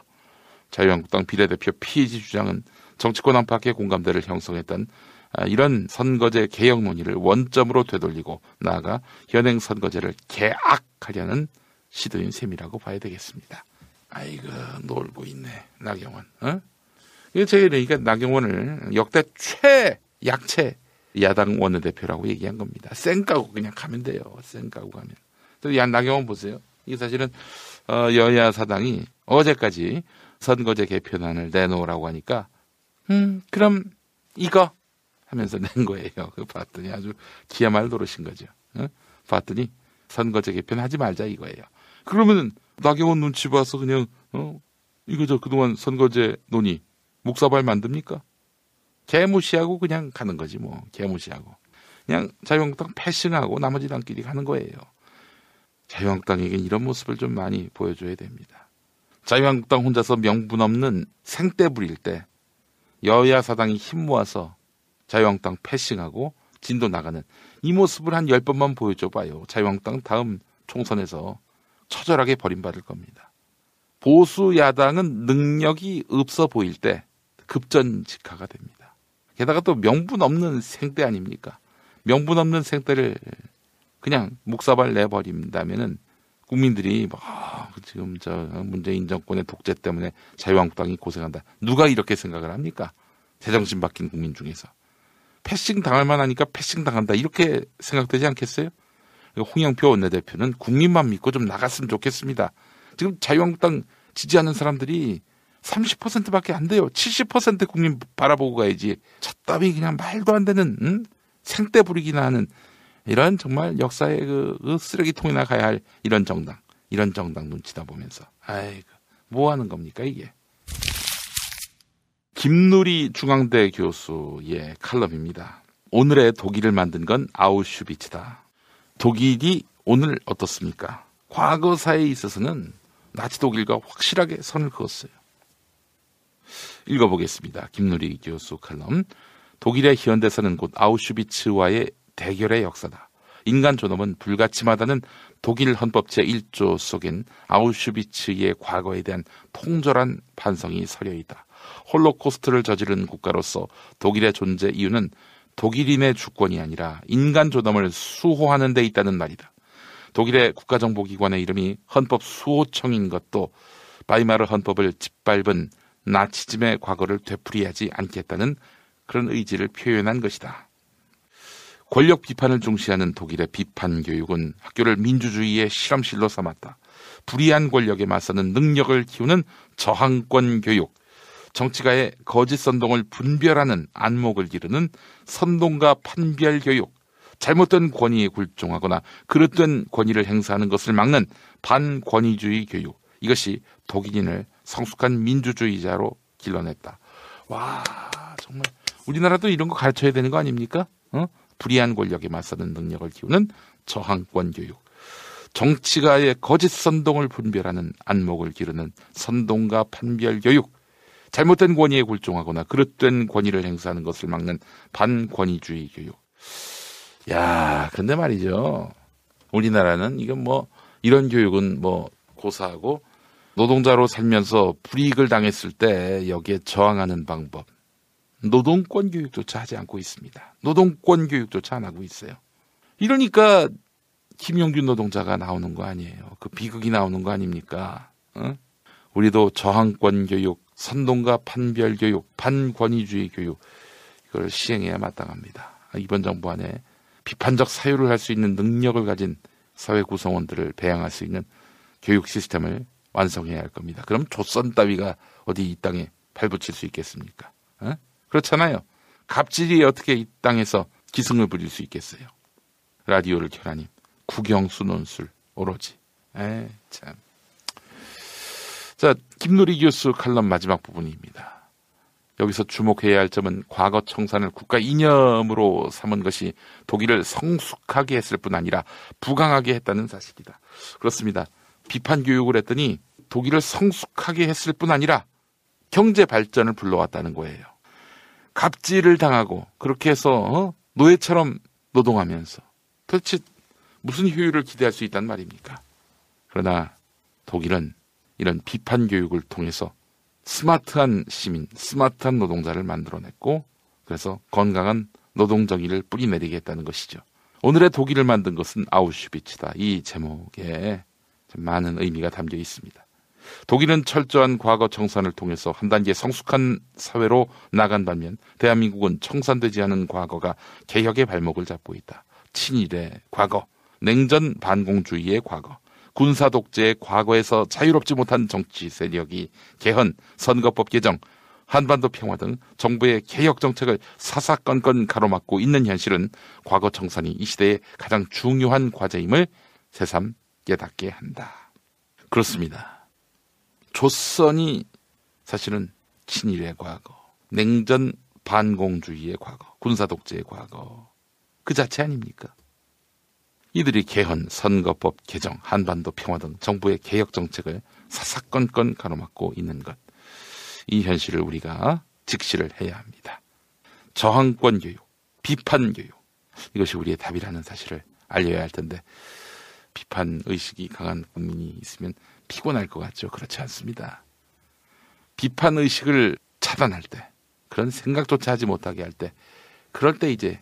자유한국당 비례대표 피해지 주장은 정치권 안팎의 공감대를 형성했던 아, 이런 선거제 개혁 논의를 원점으로 되돌리고 나아가 현행 선거제를 개악하려는 시도인 셈이라고 봐야 되겠습니다. 아이고 놀고 있네 나경원. 어? 이거 제가 그러니까 나경원을 역대 최약체 야당 원내대표라고 얘기한 겁니다. 쌩 까고 그냥 가면 돼요. 쌩 까고 가면. 또 야, 나경원 보세요. 이게 사실은 어, 여야 사당이 어제까지 선거제 개편안을 내놓으라고 하니까 음 그럼 이거 하면서 낸 거예요. 그 봤더니 아주 기야말 노릇인 거죠. 어? 봤더니 선거제 개편하지 말자 이거예요. 그러면 나경원 눈치 봐서 그냥 어 이거 저 그동안 선거제 논의 묵사발 만듭니까? 개무시하고 그냥 가는 거지 뭐 개무시하고 그냥 자유한국당 패싱하고 나머지 당끼리 가는 거예요. 자유한국당에겐 이런 모습을 좀 많이 보여줘야 됩니다. 자유한국당 혼자서 명분 없는 생떼 부릴 때 여야 사당이 힘 모아서 자유한국당 패싱하고 진도 나가는 이 모습을 한 열번만 보여줘 봐요. 자유한국당 다음 총선에서 처절하게 버림받을 겁니다. 보수 야당은 능력이 없어 보일 때 급전직하가 됩니다. 게다가 또 명분 없는 생떼 아닙니까? 명분 없는 생떼를 그냥 묵사발 내버린다면은 국민들이 뭐 지금 저 문재인 정권의 독재 때문에 자유한국당이 고생한다. 누가 이렇게 생각을 합니까? 제정신 바뀐 국민 중에서. 패싱 당할 만하니까 패싱 당한다. 이렇게 생각되지 않겠어요? 홍영표 원내대표는 국민만 믿고 좀 나갔으면 좋겠습니다. 지금 자유한국당 지지하는 사람들이 30%밖에 안 돼요. 70% 국민 바라보고 가야지. 첫답이 그냥 말도 안 되는 응? 생떼 부리기나 하는 이런 정말 역사의 그, 그 쓰레기통이나 가야 할 이런 정당, 이런 정당 눈치다 보면서 아이고 뭐 하는 겁니까 이게? 김누리 중앙대 교수의 칼럼입니다. 오늘의 독일을 만든 건 아우슈비츠다. 독일이 오늘 어떻습니까? 과거사에 있어서는 나치 독일과 확실하게 선을 그었어요. 읽어보겠습니다. 김누리 교수 칼럼. 독일의 현대사는 곧 아우슈비츠와의 대결의 역사다. 인간 존엄은 불가침하다는 독일 헌법 제1조 속엔 아우슈비츠의 과거에 대한 통절한 반성이 서려 있다. 홀로코스트를 저지른 국가로서 독일의 존재 이유는 독일인의 주권이 아니라 인간 존엄을 수호하는 데 있다는 말이다. 독일의 국가정보기관의 이름이 헌법 수호청인 것도 바이마르 헌법을 짓밟은 나치즘의 과거를 되풀이하지 않겠다는 그런 의지를 표현한 것이다. 권력 비판을 중시하는 독일의 비판 교육은 학교를 민주주의의 실험실로 삼았다. 불의한 권력에 맞서는 능력을 키우는 저항권 교육, 정치가의 거짓 선동을 분별하는 안목을 기르는 선동과 판별 교육, 잘못된 권위에 굴종하거나 그릇된 권위를 행사하는 것을 막는 반권위주의 교육, 이것이 독일인을 성숙한 민주주의자로 길러냈다. 와, 정말 우리나라도 이런 거 가르쳐야 되는 거 아닙니까? 어? 불의한 권력에 맞서는 능력을 키우는 저항권 교육. 정치가의 거짓 선동을 분별하는 안목을 기르는 선동과 판별 교육. 잘못된 권위에 굴종하거나 그릇된 권위를 행사하는 것을 막는 반권위주의 교육. 야, 근데 말이죠. 우리나라는 이건 뭐 이런 교육은 뭐 고사하고 노동자로 살면서 불이익을 당했을 때 여기에 저항하는 방법. 노동권 교육조차 하지 않고 있습니다. 노동권 교육조차 안 하고 있어요. 이러니까 김용균 노동자가 나오는 거 아니에요. 그 비극이 나오는 거 아닙니까? 어? 우리도 저항권 교육, 선동과 판별 교육, 반권위주의 교육 이걸 시행해야 마땅합니다. 이번 정부 안에 비판적 사유를 할 수 있는 능력을 가진 사회 구성원들을 배양할 수 있는 교육 시스템을 완성해야 할 겁니다. 그럼 조선 따위가 어디 이 땅에 발붙일 수 있겠습니까? 어? 그렇잖아요. 갑질이 어떻게 이 땅에서 기승을 부릴 수 있겠어요? 라디오를 켜라니 구경 수 논술 오로지. 에 참. 자, 김누리 교수 칼럼 마지막 부분입니다. 여기서 주목해야 할 점은 과거 청산을 국가 이념으로 삼은 것이 독일을 성숙하게 했을 뿐 아니라 부강하게 했다는 사실이다. 그렇습니다. 비판 교육을 했더니 독일을 성숙하게 했을 뿐 아니라 경제 발전을 불러왔다는 거예요. 갑질을 당하고 그렇게 해서 어? 노예처럼 노동하면서 도대체 무슨 효율을 기대할 수 있단 말입니까? 그러나 독일은 이런 비판 교육을 통해서 스마트한 시민, 스마트한 노동자를 만들어냈고 그래서 건강한 노동 정의를 뿌리내리겠다는 것이죠. 오늘의 독일을 만든 것은 아우슈비츠다. 이 제목에 많은 의미가 담겨 있습니다. 독일은 철저한 과거 청산을 통해서 한 단계 성숙한 사회로 나간 반면 대한민국은 청산되지 않은 과거가 개혁의 발목을 잡고 있다. 친일의 과거, 냉전 반공주의의 과거, 군사 독재의 과거에서 자유롭지 못한 정치 세력이 개헌, 선거법 개정, 한반도 평화 등 정부의 개혁 정책을 사사건건 가로막고 있는 현실은 과거 청산이 이 시대의 가장 중요한 과제임을 새삼 깨닫게 한다. 그렇습니다. 조선이 사실은 친일의 과거, 냉전 반공주의의 과거, 군사 독재의 과거 그 자체 아닙니까? 이들이 개헌, 선거법 개정, 한반도 평화 등 정부의 개혁 정책을 사사건건 가로막고 있는 것. 이 현실을 우리가 직시를 해야 합니다. 저항권 교육, 비판 교육. 이것이 우리의 답이라는 사실을 알려야 할 텐데 비판 의식이 강한 국민이 있으면 피곤할 것 같죠. 그렇지 않습니다. 비판 의식을 차단할 때, 그런 생각조차 하지 못하게 할 때, 그럴 때 이제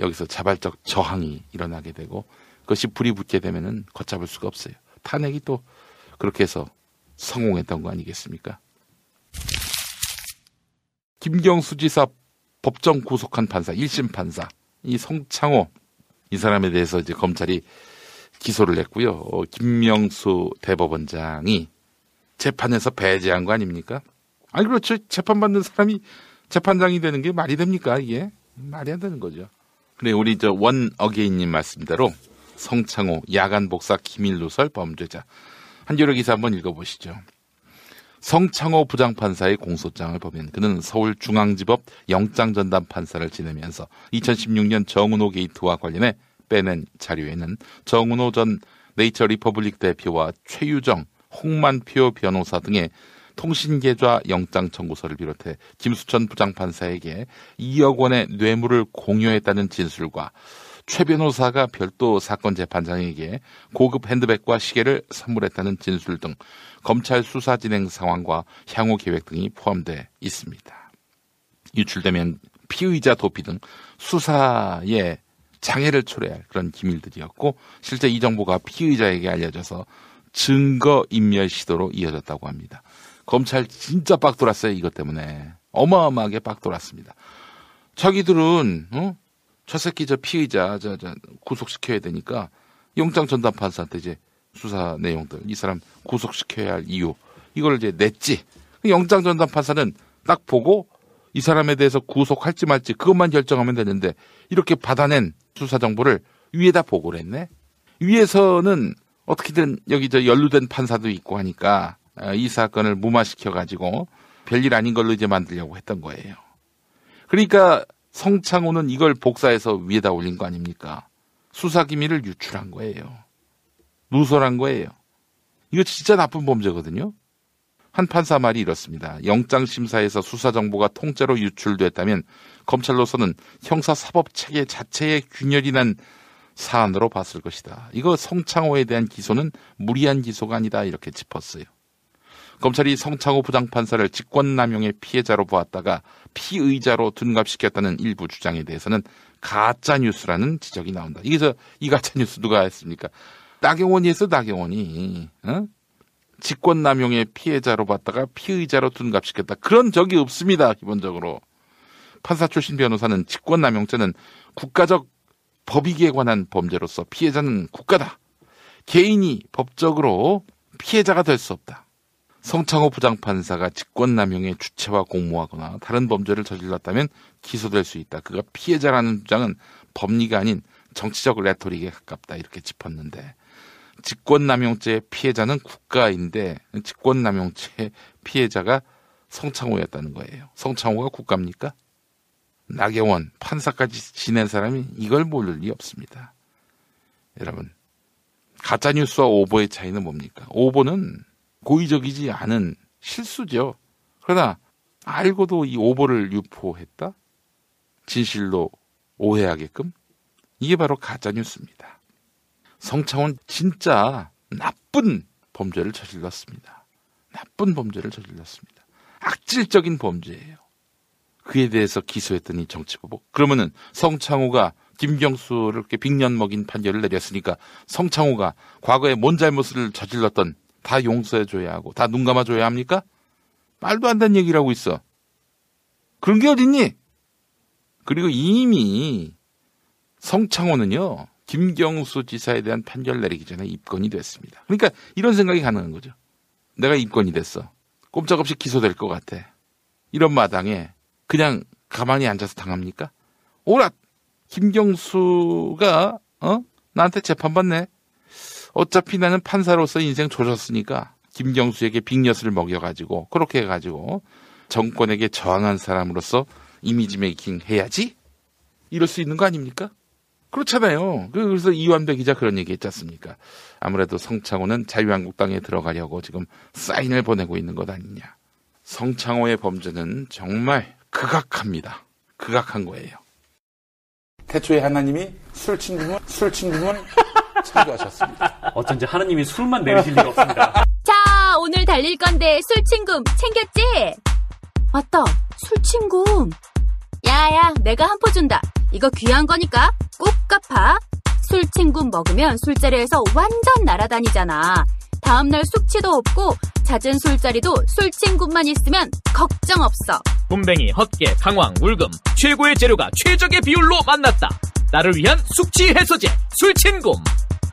여기서 자발적 저항이 일어나게 되고 그것이 불이 붙게 되면은 걷잡을 수가 없어요. 탄핵이 또 그렇게 해서 성공했던 거 아니겠습니까? 김경수 지사 법정 구속한 판사, 1심 판사, 이 성창호, 이 사람에 대해서 이제 검찰이 기소를 했고요. 어, 김명수 대법원장이 재판에서 배제한 거 아닙니까? 아니, 그렇죠. 재판받는 사람이 재판장이 되는 게 말이 됩니까, 이게? 말이 안 되는 거죠. 그래, 우리 저 원 어게인님 말씀대로 성창호 야간 복사 기밀 누설 범죄자. 한겨레 기사 한번 읽어보시죠. 성창호 부장판사의 공소장을 보면 그는 서울중앙지법 영장전담 판사를 지내면서 2016년 정운호 게이트와 관련해 빼낸 자료에는 정운호 전 네이처 리퍼블릭 대표와 최유정, 홍만표 변호사 등의 통신계좌 영장 청구서를 비롯해 김수천 부장판사에게 2억 원의 뇌물을 공유했다는 진술과 최 변호사가 별도 사건 재판장에게 고급 핸드백과 시계를 선물했다는 진술 등 검찰 수사 진행 상황과 향후 계획 등이 포함되어 있습니다. 유출되면 피의자 도피 등 수사에 장애를 초래할 그런 기밀들이었고 실제 이 정보가 피의자에게 알려져서 증거 인멸 시도로 이어졌다고 합니다. 검찰 진짜 빡 돌았어요 이것 때문에 어마어마하게 빡 돌았습니다. 자기들은 어? 저 새끼 저 피의자 저, 저 구속시켜야 되니까 영장 전담 판사한테 이제 수사 내용들 이 사람 구속시켜야 할 이유 이걸 이제 냈지. 영장 전담 판사는 딱 보고 이 사람에 대해서 구속할지 말지 그것만 결정하면 되는데 이렇게 받아낸 수사 정보를 위에다 보고를 했네. 위에서는 어떻게든 여기 저 연루된 판사도 있고 하니까 아, 이 사건을 무마시켜 가지고 별일 아닌 걸로 이제 만들려고 했던 거예요. 그러니까 성창호는 이걸 복사해서 위에다 올린 거 아닙니까? 수사 기밀을 유출한 거예요. 누설한 거예요. 이거 진짜 나쁜 범죄거든요. 한 판사 말이 이렇습니다. 영장 심사에서 수사 정보가 통째로 유출됐다면 검찰로서는 형사 사법 체계 자체에 균열이 난 사안으로 봤을 것이다. 이거 성창호에 대한 기소는 무리한 기소가 아니다 이렇게 짚었어요. 검찰이 성창호 부장판사를 직권남용의 피해자로 보았다가 피의자로 둔갑시켰다는 일부 주장에 대해서는 가짜 뉴스라는 지적이 나온다. 이게 저 이 가짜 뉴스 누가 했습니까? 나경원이 했어 나경원이. 어? 직권남용의 피해자로 봤다가 피의자로 둔갑시켰다. 그런 적이 없습니다. 기본적으로. 판사 출신 변호사는 직권남용죄는 국가적 법익에 관한 범죄로서 피해자는 국가다. 개인이 법적으로 피해자가 될 수 없다. 성창호 부장판사가 직권남용의 주체와 공모하거나 다른 범죄를 저질렀다면 기소될 수 있다. 그가 피해자라는 주장은 법리가 아닌 정치적 레토릭에 가깝다. 이렇게 짚었는데 직권남용죄의 피해자는 국가인데 직권남용죄의 피해자가 성창호였다는 거예요. 성창호가 국가입니까? 나경원 판사까지 지낸 사람이 이걸 모를 리 없습니다. 여러분 가짜뉴스와 오보의 차이는 뭡니까? 오보는 고의적이지 않은 실수죠. 그러나 알고도 이 오보를 유포했다? 진실로 오해하게끔? 이게 바로 가짜뉴스입니다. 성창은 진짜 나쁜 범죄를 저질렀습니다. 나쁜 범죄를 저질렀습니다. 악질적인 범죄예요. 그에 대해서 기소했더니 정치보복. 그러면은 성창호가 김경수를 이렇게 빅년 먹인 판결을 내렸으니까 성창호가 과거에 뭔 잘못을 저질렀던 다 용서해줘야 하고 다 눈 감아줘야 합니까? 말도 안 되는 얘기를 하고 있어. 그런 게 어딨니? 그리고 이미 성창호는요, 김경수 지사에 대한 판결 내리기 전에 입건이 됐습니다. 그러니까 이런 생각이 가능한 거죠. 내가 입건이 됐어. 꼼짝없이 기소될 것 같아. 이런 마당에 그냥 가만히 앉아서 당합니까? 오라! 김경수가, 어? 나한테 재판받네. 어차피 나는 판사로서 인생 조졌으니까 김경수에게 빅엿을 먹여가지고 그렇게 해가지고 정권에게 저항한 사람으로서 이미지 메이킹 해야지? 이럴 수 있는 거 아닙니까? 그렇잖아요. 그, 그래서 이완배 기자 그런 얘기 했지 않습니까? 아무래도 성창호는 자유한국당에 들어가려고 지금 사인을 보내고 있는 것 아니냐. 성창호의 범죄는 정말 극악합니다. 극악한 거예요. 태초에 하나님이 술 친구는, 술 친구는 창조하셨습니다. 어쩐지 하나님이 술만 내리실 리가 없습니다. 자, 오늘 달릴 건데 술친굼 챙겼지? 맞다, 술친굼. 야야, 내가 한 포 준다. 이거 귀한 거니까 꼭 갚아. 술친굼 먹으면 술자리에서 완전 날아다니잖아. 다음날 숙취도 없고 잦은 술자리도 술친굼만 있으면 걱정 없어. 굼벵이, 헛개, 강황, 울금 최고의 재료가 최적의 비율로 만났다. 나를 위한 숙취 해소제 술친굼.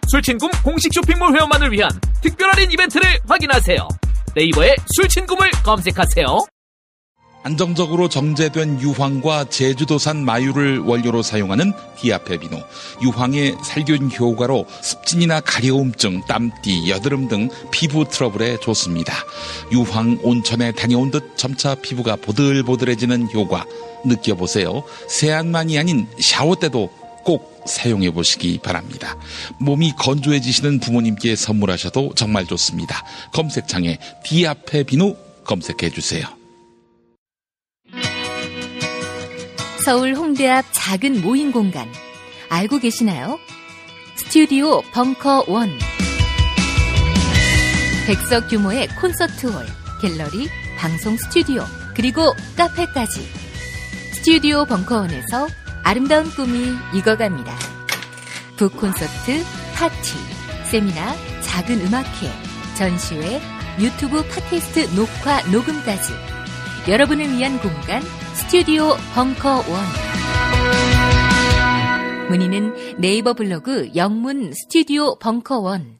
술친굼 공식 쇼핑몰 회원만을 위한 특별 할인 이벤트를 확인하세요. 네이버에 술친굼을 검색하세요. 안정적으로 정제된 유황과 제주도산 마유를 원료로 사용하는 디아페비노. 유황의 살균 효과로 습진이나 가려움증, 땀띠, 여드름 등 피부 트러블에 좋습니다. 유황 온천에 다녀온 듯 점차 피부가 보들보들해지는 효과 느껴보세요. 세안만이 아닌 샤워 때도 꼭 사용해 보시기 바랍니다. 몸이 건조해지시는 부모님께 선물하셔도 정말 좋습니다. 검색창에 디아페 비누 검색해 주세요. 서울 홍대 앞 작은 모임 공간. 알고 계시나요? 스튜디오 벙커 원. 백석 규모의 콘서트 홀, 갤러리, 방송 스튜디오, 그리고 카페까지. 스튜디오 벙커원에서 아름다운 꿈이 익어갑니다. 북콘서트, 파티, 세미나, 작은 음악회, 전시회, 유튜브 팟캐스트 녹화, 녹음까지. 여러분을 위한 공간, 스튜디오 벙커원. 문의는 네이버 블로그 영문 스튜디오 벙커원.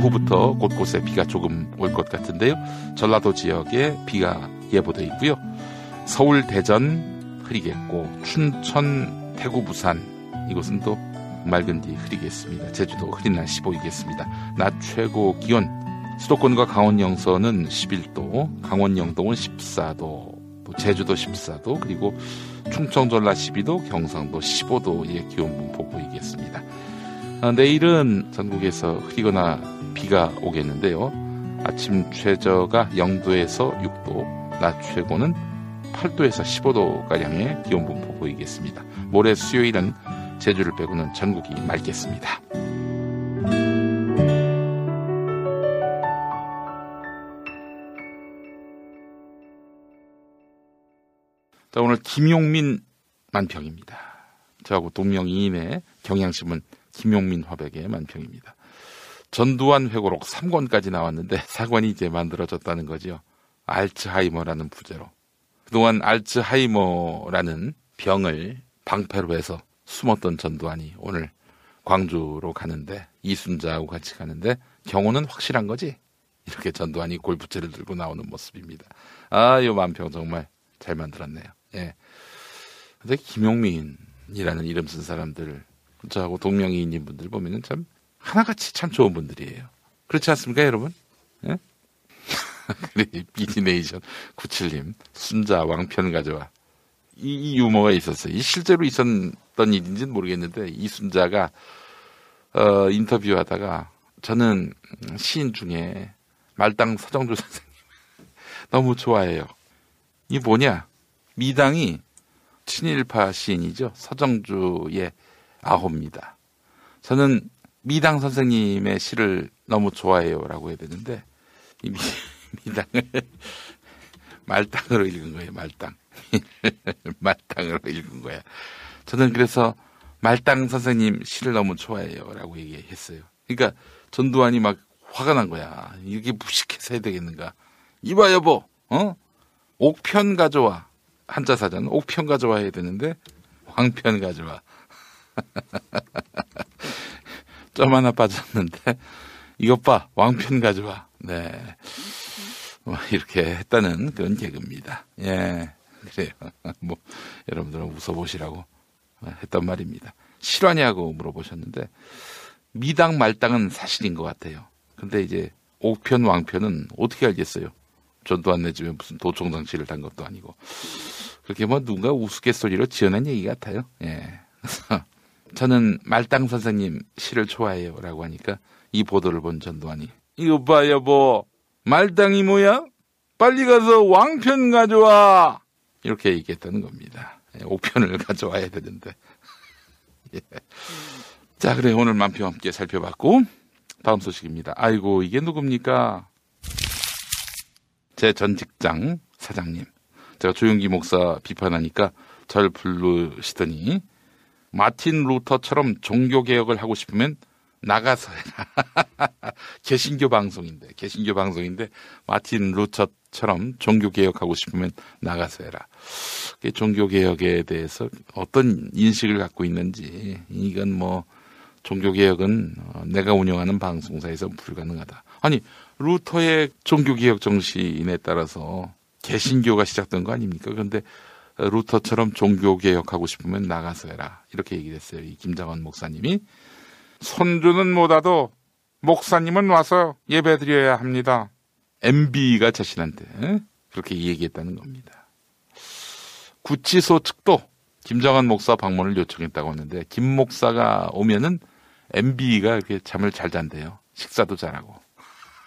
오후부터 곳곳에 비가 조금 올 것 같은데요. 전라도 지역에 비가 예보돼 있고요. 서울, 대전 흐리겠고 춘천, 대구, 부산 이곳은 또 맑은 뒤 흐리겠습니다. 제주도 흐린 날씨 보이겠습니다. 낮 최고 기온 수도권과 강원 영서는 11도, 강원 영동은 14도, 또 제주도 14도, 그리고 충청 전라 12도, 경상도 15도의 기온 분포 보이겠습니다. 아, 내일은 전국에서 흐리거나 비가 오겠는데요. 아침 최저가 0도에서 6도, 낮 최고는 8도에서 15도가량의 기온 분포 보이겠습니다. 모레 수요일은 제주를 빼고는 전국이 맑겠습니다. 자, 오늘 김용민 만평입니다. 저하고 동명이인의 경향신문 김용민 화백의 만평입니다. 전두환 회고록 3권까지 나왔는데 4권이 이제 만들어졌다는 거죠. 알츠하이머라는 부제로. 그동안 알츠하이머라는 병을 방패로 해서 숨었던 전두환이 오늘 광주로 가는데 이순자하고 같이 가는데 경호는 확실한 거지? 이렇게 전두환이 골프채를 들고 나오는 모습입니다. 아, 이 만평 정말 잘 만들었네요. 예. 근데 김용민이라는 이름 쓴 사람들, 저하고 동명이인인 분들 보면은 참 하나같이 참 좋은 분들이에요. 그렇지 않습니까, 여러분? 예? 비디네이션 97님, 순자 왕편 가져와. 이, 이 유머가 있었어요. 이 실제로 있었던 일인지는 모르겠는데, 이 순자가, 어, 인터뷰하다가, 저는 시인 중에 말당 서정주 선생님 너무 좋아해요. 이 뭐냐? 미당이 친일파 시인이죠. 서정주의 아호입니다. 저는 미당 선생님의 시를 너무 좋아해요라고 해야 되는데 이 미, 미당을 말당으로 읽은 거예요. 말당. 말당으로 읽은 거야. 저는 그래서 말당 선생님 시를 너무 좋아해요라고 얘기했어요. 그러니까 전두환이 막 화가 난 거야. 이렇게 무식해서 해야 되겠는가? 이봐 여보, 어? 옥편 가져와. 한자 사전 옥편 가져와 해야 되는데 왕편 가져와. 점 하나 빠졌는데 이것 봐 왕편 가져와. 네. 뭐 이렇게 했다는 그런 개그입니다. 예. 그래요. 뭐 여러분들은 웃어보시라고 했단 말입니다. 실화냐고 물어보셨는데 미당 말당은 사실인 것 같아요. 근데 이제 옥편 왕편은 어떻게 알겠어요? 전두환 내 집에 무슨 도청장치를 단 것도 아니고 그렇게 뭐 누군가 우스갯소리로 지어낸 얘기 같아요. 예. 저는 말당 선생님 시를 좋아해요 라고 하니까 이 보도를 본 전두환이 이거 봐 여보 말당이 뭐야? 빨리 가서 왕편 가져와 이렇게 얘기했다는 겁니다. 예, 옥편을 가져와야 되는데. 예. 자 그래 오늘 만평 함께 살펴봤고 다음 소식입니다. 아이고 이게 누굽니까? 제 전 직장 사장님 제가 조용기 목사 비판하니까 절 부르시더니 마틴 루터처럼 종교 개혁을 하고 싶으면 나가서 해라. 개신교 방송인데 개신교 방송인데 마틴 루터처럼 종교 개혁하고 싶으면 나가서 해라. 종교 개혁에 대해서 어떤 인식을 갖고 있는지 이건 뭐 종교 개혁은 어, 내가 운영하는 방송사에서 불가능하다. 아니 루터의 종교 개혁 정신에 따라서 개신교가 시작된 거 아닙니까? 그런데 루터처럼 종교 개혁하고 싶으면 나가서 해라. 이렇게 얘기를 했어요. 이 김장원 목사님이. 손주는 못와도 목사님은 와서 예배 드려야 합니다. MB가 자신한테 그렇게 얘기했다는 겁니다. 구치소 측도 김정한 목사 방문을 요청했다고 하는데 김 목사가 오면은 MB가 이렇게 잠을 잘 잔대요. 식사도 잘하고.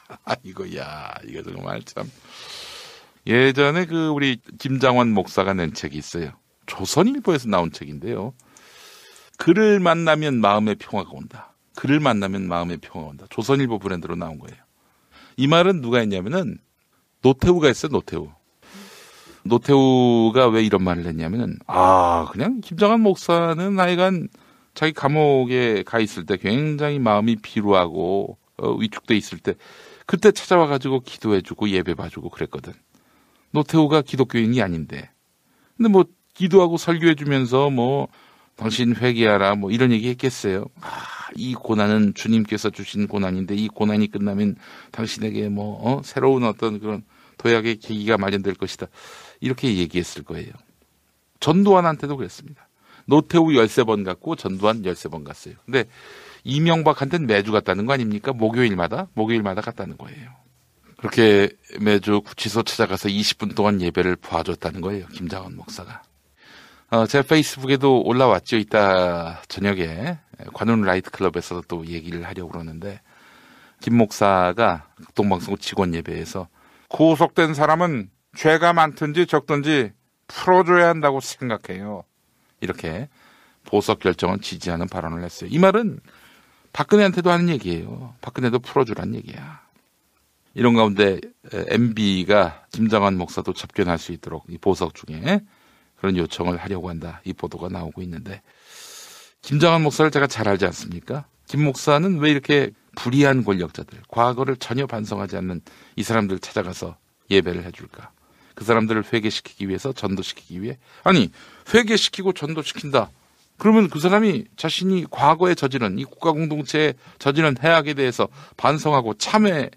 아 이거 야 이거 정말 참 예전에 그 우리 김장원 목사가 낸 책이 있어요. 조선일보에서 나온 책인데요. 그를 만나면 마음의 평화가 온다. 그를 만나면 마음의 평화가 온다. 조선일보 브랜드로 나온 거예요. 이 말은 누가 했냐면은 노태우가 했어요. 노태우. 노태우가 왜 이런 말을 했냐면은 아 그냥 김장한 목사는 하여간 자기 감옥에 가 있을 때 굉장히 마음이 비루하고 어, 위축돼 있을 때 그때 찾아와 가지고 기도해주고 예배 봐주고 그랬거든. 노태우가 기독교인이 아닌데. 근데 뭐 기도하고 설교해 주면서 뭐 당신 회개하라 뭐 이런 얘기 했겠어요. 아, 이 고난은 주님께서 주신 고난인데 이 고난이 끝나면 당신에게 뭐 어? 새로운 어떤 그런 도약의 계기가 마련될 것이다. 이렇게 얘기했을 거예요. 전두환한테도 그랬습니다. 노태우 13번 갔고 전두환 13번 갔어요. 근데 이명박한테는 매주 갔다는 거 아닙니까? 목요일마다 목요일마다 갔다는 거예요. 그렇게 매주 구치소 찾아가서 20분 동안 예배를 봐줬다는 거예요. 김장원 목사가. 어, 제 페이스북에도 올라왔죠. 이따 저녁에 관훈 라이트 클럽에서 또 얘기를 하려고 그러는데 김 목사가 극동방송 직원 예배에서 구속된 사람은 죄가 많든지 적든지 풀어줘야 한다고 생각해요. 이렇게 보석 결정을 지지하는 발언을 했어요. 이 말은 박근혜한테도 하는 얘기예요. 박근혜도 풀어주란 얘기야. 이런 가운데 MB가 김장환 목사도 접견할 수 있도록 이 보석 중에 그런 요청을 하려고 한다. 이 보도가 나오고 있는데 김장환 목사를 제가 잘 알지 않습니까? 김 목사는 왜 이렇게 불의한 권력자들, 과거를 전혀 반성하지 않는 이 사람들 찾아가서 예배를 해줄까? 그 사람들을 회개시키기 위해서 전도시키기 위해 아니 회개시키고 전도시킨다. 그러면 그 사람이 자신이 과거에 저지른 이 국가 공동체에 저지른 해악에 대해서 반성하고 참회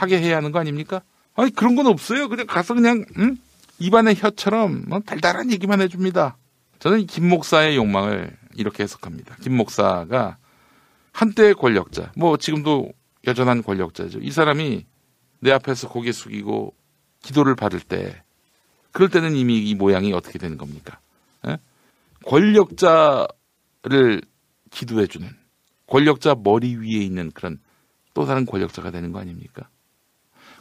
하게 해야 하는 거 아닙니까? 아니 그런 건 없어요. 그냥 가서 그냥 응? 입안의 혀처럼 뭐 달달한 얘기만 해줍니다. 저는 김 목사의 욕망을 이렇게 해석합니다. 김 목사가 한때의 권력자, 뭐 지금도 여전한 권력자죠. 이 사람이 내 앞에서 고개 숙이고 기도를 받을 때, 그럴 때는 이미 이 모양이 어떻게 되는 겁니까? 에? 권력자를 기도해주는 권력자 머리 위에 있는 그런 또 다른 권력자가 되는 거 아닙니까?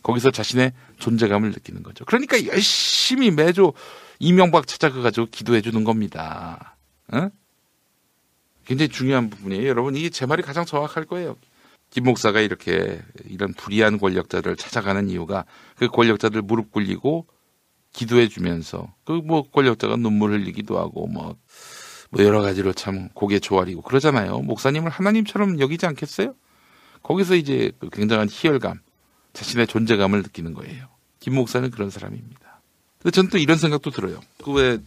거기서 자신의 존재감을 느끼는 거죠. 그러니까 열심히 매주 이명박 찾아가가지고 기도해 주는 겁니다. 어? 굉장히 중요한 부분이에요. 여러분, 이게 제 말이 가장 정확할 거예요. 김 목사가 이렇게 이런 불의한 권력자를 찾아가는 이유가 그 권력자들 무릎 꿇리고 기도해 주면서 그 뭐 권력자가 눈물 흘리기도 하고 뭐, 뭐 여러 가지로 참 고개 조아리고 그러잖아요. 목사님을 하나님처럼 여기지 않겠어요? 거기서 이제 그 굉장한 희열감, 자신의 존재감을 느끼는 거예요. 김 목사는 그런 사람입니다. 근데 저는 또 이런 생각도 들어요. 그 왜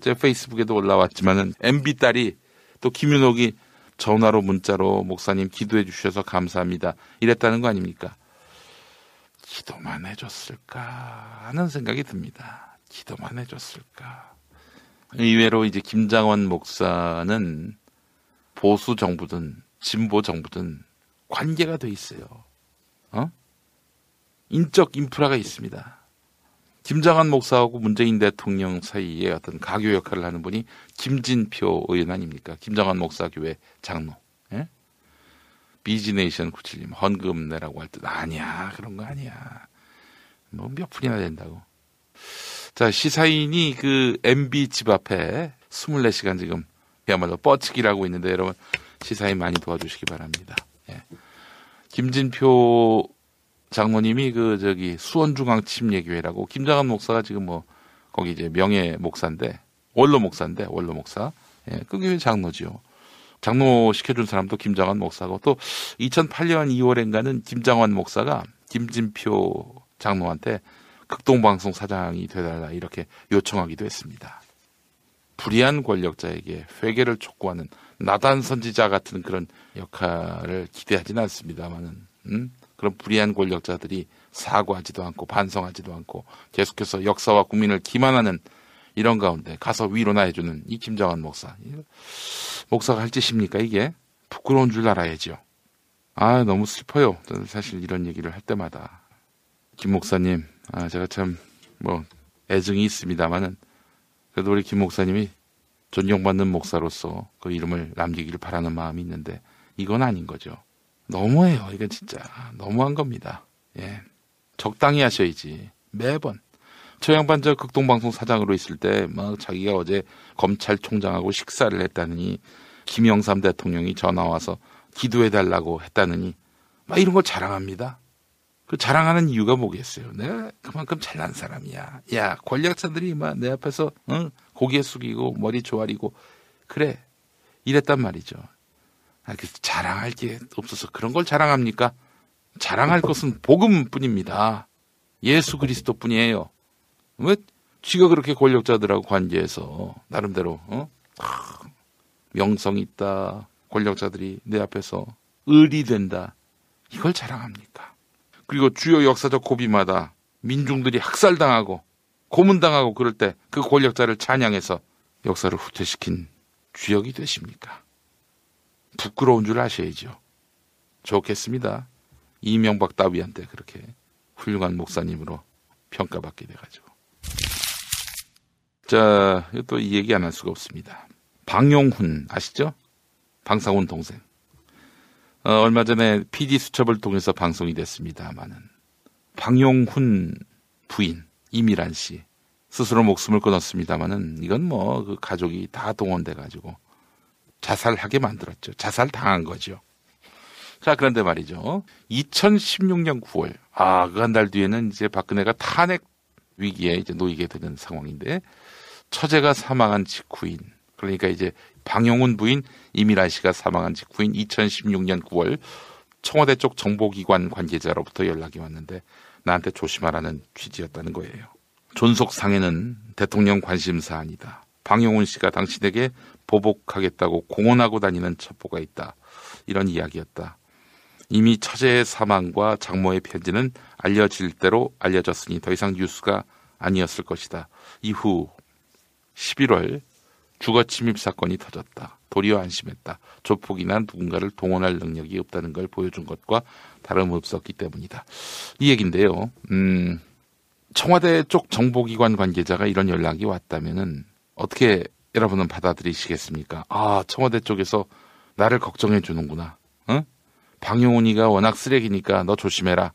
제 페이스북에도 올라왔지만은 MB 딸이 또 김윤옥이 전화로 문자로 목사님 기도해 주셔서 감사합니다. 이랬다는 거 아닙니까? 기도만 해줬을까 하는 생각이 듭니다. 기도만 해줬을까. 의외로 이제 김장원 목사는 보수 정부든 진보 정부든 관계가 돼 있어요. 어? 인적 인프라가 있습니다. 김장한 목사하고 문재인 대통령 사이에 어떤 가교 역할을 하는 분이 김진표 의원 아닙니까? 김장한 목사 교회 장로. 예? 비지네이션 97님 헌금 내라고 할 때 아니야 그런 거 아니야. 뭐몇 푼이나 된다고. 자 시사인이 그 MB 집 앞에 24시간 지금 그야말로 뻗치기라고 있는데 여러분 시사인 많이 도와주시기 바랍니다. 예. 김진표 장모님이 그 저기 수원중앙 침례교회라고 김장한 목사가 지금 뭐 거기 이제 명예 목사인데 원로 목사인데 원로 목사. 예, 그 교회 장로지요. 장로 시켜준 사람도 김장환 목사고 또 2008년 2월엔가는 김장환 목사가 김진표 장로한테 극동방송 사장이 되달라 이렇게 요청하기도 했습니다. 불의한 권력자에게 회개를 촉구하는 나단 선지자 같은 그런 역할을 기대하지는 않습니다만은 음? 그런 불의한 권력자들이 사과하지도 않고 반성하지도 않고 계속해서 역사와 국민을 기만하는 이런 가운데 가서 위로나 해주는 이 김정환 목사. 목사가 할 짓입니까 이게? 부끄러운 줄 알아야죠. 아 너무 슬퍼요. 사실 이런 얘기를 할 때마다 김 목사님, 아 제가 참 뭐 애증이 있습니다만은 그래도 우리 김 목사님이 존경받는 목사로서 그 이름을 남기기를 바라는 마음이 있는데 이건 아닌 거죠. 너무해요. 이건 진짜 너무한 겁니다. 예. 적당히 하셔야지. 매번. 저 양반 저 극동방송 사장으로 있을 때 막 자기가 어제 검찰총장하고 식사를 했다느니 김영삼 대통령이 전화 와서 기도해 달라고 했다느니 막 이런 걸 자랑합니다. 그 자랑하는 이유가 뭐겠어요? 내가 그만큼 잘난 사람이야. 야 권력자들이 막 내 앞에서 응? 고개 숙이고 머리 조아리고 그래 이랬단 말이죠. 아, 그 자랑할 게 없어서 그런 걸 자랑합니까? 자랑할 것은 복음뿐입니다. 예수 그리스도뿐이에요. 왜 쥐가 그렇게 권력자들하고 관계해서 나름대로 어? 명성 있다 권력자들이 내 앞에서 을이 된다 이걸 자랑합니까? 그리고 주요 역사적 고비마다 민중들이 학살당하고 고문당하고 그럴 때 그 권력자를 찬양해서 역사를 후퇴시킨 주역이 되십니까? 부끄러운 줄 아셔야죠. 좋겠습니다. 이명박 따위한테 그렇게 훌륭한 목사님으로 평가받게 돼가지고. 자, 또 이 얘기 안 할 수가 없습니다. 방용훈 아시죠? 방상훈 동생. 어, 얼마 전에 PD 수첩을 통해서 방송이 됐습니다만은 방용훈 부인 이미란 씨 스스로 목숨을 끊었습니다만은 이건 뭐 그 가족이 다 동원돼 가지고 자살하게 만들었죠. 자살 당한 거죠. 자, 그런데 말이죠. 2016년 9월, 아, 그 한 달 뒤에는 이제 박근혜가 탄핵 위기에 이제 놓이게 되는 상황인데, 처제가 사망한 직후인, 그러니까 이제 방용훈 부인 이미란 씨가 사망한 직후인 2016년 9월, 청와대 쪽 정보기관 관계자로부터 연락이 왔는데, 나한테 조심하라는 취지였다는 거예요. 존속 상해는 대통령 관심사 아니다. 방용훈 씨가 당신에게 보복하겠다고 공언하고 다니는 첩보가 있다. 이런 이야기였다. 이미 처제의 사망과 장모의 편지는 알려질 대로 알려졌으니 더 이상 뉴스가 아니었을 것이다. 이후 11월 주거 침입 사건이 터졌다. 도리어 안심했다. 조폭이나 누군가를 동원할 능력이 없다는 걸 보여준 것과 다름없었기 때문이다. 이 얘긴데요. 음, 청와대 쪽 정보기관 관계자가 이런 연락이 왔다면은 어떻게 여러분은 받아들이시겠습니까? 아, 청와대 쪽에서 나를 걱정해 주는구나. 응? 방용훈이가 워낙 쓰레기니까 너 조심해라.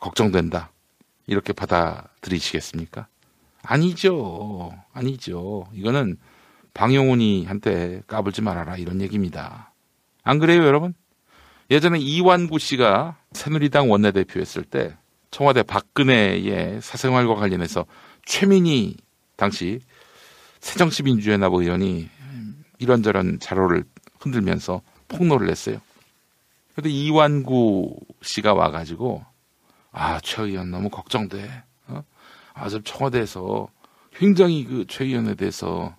걱정된다. 이렇게 받아들이시겠습니까? 아니죠. 아니죠. 이거는 방용훈이한테 까불지 말아라 이런 얘기입니다. 안 그래요, 여러분? 예전에 이완구 씨가 새누리당 원내대표였을 때 청와대 박근혜의 사생활과 관련해서 최민희 당시 새정치민주연합 의원이 이런저런 자료를 흔들면서 폭로를 했어요. 그런데 이완구 씨가 와가지고 아, 최 의원 너무 걱정돼. 어? 아, 저 청와대에서 굉장히 그 최 의원에 대해서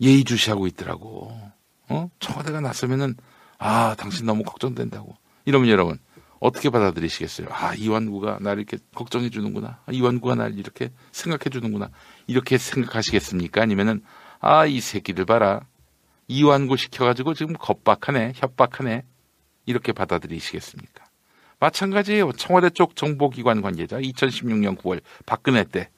예의주시하고 있더라고. 어? 청와대가 나서면은 아, 당신 너무 걱정된다고. 이러면 여러분 어떻게 받아들이시겠어요? 아, 이완구가 나를 이렇게 걱정해 주는구나. 아, 이완구가 나를 이렇게 생각해 주는구나. 이렇게 생각하시겠습니까? 아니면은 아, 이 새끼들 봐라. 이완구 시켜가지고 지금 겁박하네, 협박하네. 이렇게 받아들이시겠습니까? 마찬가지예요. 청와대 쪽 정보기관 관계자 2016년 9월 박근혜 때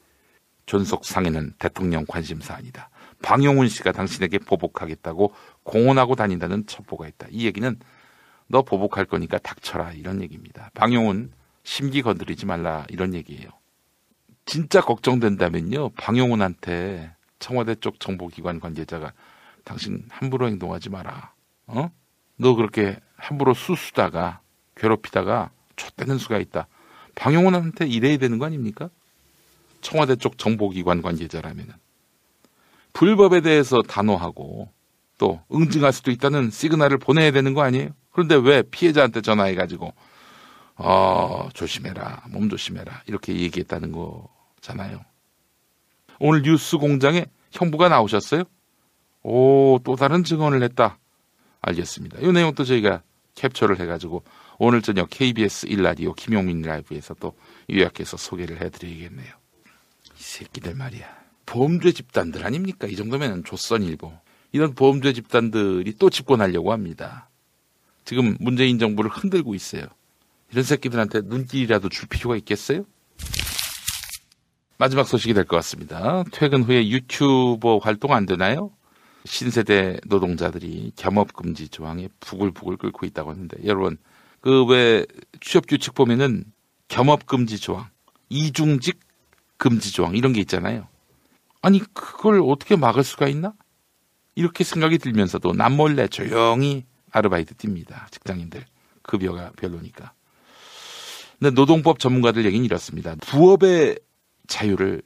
존속 상해는 대통령 관심사 아니다. 방용훈 씨가 당신에게 보복하겠다고 공언하고 다닌다는 첩보가 있다. 이 얘기는 너 보복할 거니까 닥쳐라 이런 얘기입니다. 방용훈 심기 건드리지 말라 이런 얘기예요. 진짜 걱정된다면요. 방용훈한테 청와대 쪽 정보기관 관계자가 당신 함부로 행동하지 마라. 어? 너 그렇게 함부로 수수다가 괴롭히다가 좆되는 수가 있다. 방용훈한테 이래야 되는 거 아닙니까? 청와대 쪽 정보기관 관계자라면 불법에 대해서 단호하고 또 응징할 수도 있다는 시그널을 보내야 되는 거 아니에요? 그런데 왜 피해자한테 전화해가지고 어 조심해라 몸 조심해라 이렇게 얘기했다는 거잖아요. 오늘 뉴스 공장에 형부가 나오셨어요? 오 또 다른 증언을 했다. 알겠습니다. 이 내용도 저희가 캡처를 해가지고 오늘 저녁 KBS 1라디오 김용민 라이브에서 또 요약해서 소개를 해드리겠네요. 이 새끼들 말이야. 범죄 집단들 아닙니까? 이 정도면 조선일보. 이런 범죄 집단들이 또 집권하려고 합니다. 지금 문재인 정부를 흔들고 있어요. 이런 새끼들한테 눈길이라도 줄 필요가 있겠어요? 마지막 소식이 될 것 같습니다. 퇴근 후에 유튜버 활동 안 되나요? 신세대 노동자들이 겸업금지 조항에 부글부글 끓고 있다고 하는데 여러분 그 왜 취업 규칙 보면은 겸업금지 조항, 이중직 금지 조항 이런 게 있잖아요. 아니 그걸 어떻게 막을 수가 있나? 이렇게 생각이 들면서도 남몰래 조용히 아르바이트 뜁니다. 직장인들 급여가 별로니까. 근데 노동법 전문가들 얘기는 이렇습니다. 부업의 자유를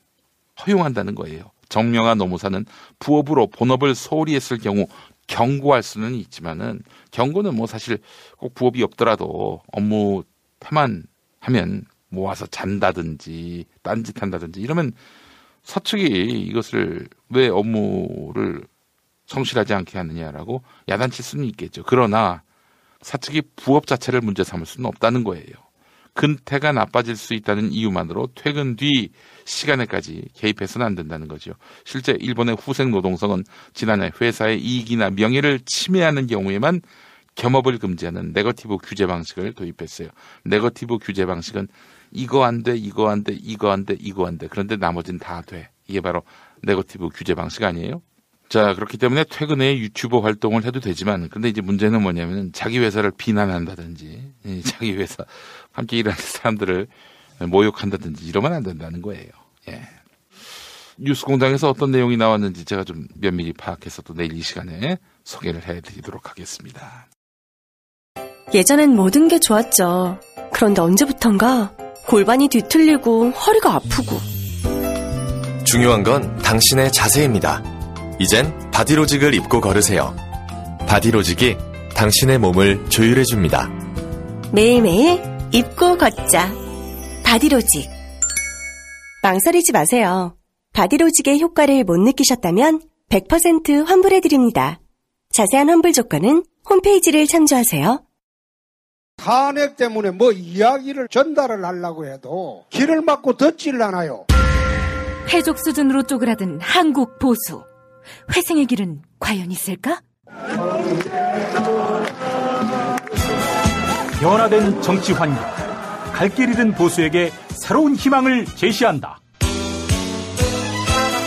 허용한다는 거예요. 정명화 노무사는 부업으로 본업을 소홀히 했을 경우 경고할 수는 있지만은 경고는 뭐 사실 꼭 부업이 없더라도 업무 태만 하면 모아서 잔다든지 딴짓한다든지 이러면 서측이 이것을 왜 업무를 성실하지 않게 하느냐라고 야단칠 수는 있겠죠. 그러나 사측이 부업 자체를 문제 삼을 수는 없다는 거예요. 근태가 나빠질 수 있다는 이유만으로 퇴근 뒤 시간에까지 개입해서는 안 된다는 거죠. 실제 일본의 후생 노동성은 지난해 회사의 이익이나 명예를 침해하는 경우에만 겸업을 금지하는 네거티브 규제 방식을 도입했어요. 네거티브 규제 방식은 이거 안 돼, 이거 안 돼, 이거 안 돼, 이거 안 돼. 그런데 나머지는 다 돼. 이게 바로 네거티브 규제 방식 아니에요? 자, 그렇기 때문에 퇴근 후에 유튜버 활동을 해도 되지만, 근데 이제 문제는 뭐냐면 자기 회사를 비난한다든지, 자기 회사 함께 일하는 사람들을 모욕한다든지 이러면 안 된다는 거예요. 예. 뉴스 공장에서 어떤 내용이 나왔는지 제가 좀 면밀히 파악해서 또 내일 이 시간에 소개를 해드리도록 하겠습니다. 예전엔 모든 게 좋았죠. 그런데 언제부턴가 골반이 뒤틀리고 허리가 아프고. 중요한 건 당신의 자세입니다. 이젠 바디로직을 입고 걸으세요. 바디로직이 당신의 몸을 조율해줍니다. 매일매일 입고 걷자. 바디로직. 망설이지 마세요. 바디로직의 효과를 못 느끼셨다면 100% 환불해드립니다. 자세한 환불 조건은 홈페이지를 참조하세요. 탄핵 때문에 뭐 이야기를 전달을 하려고 해도 길을 막고 듣질 않아요. 해족 수준으로 쪼그라든 한국 보수. 회생의 길은 과연 있을까? 변화된 정치 환경. 갈 길 잃은 보수에게 새로운 희망을 제시한다.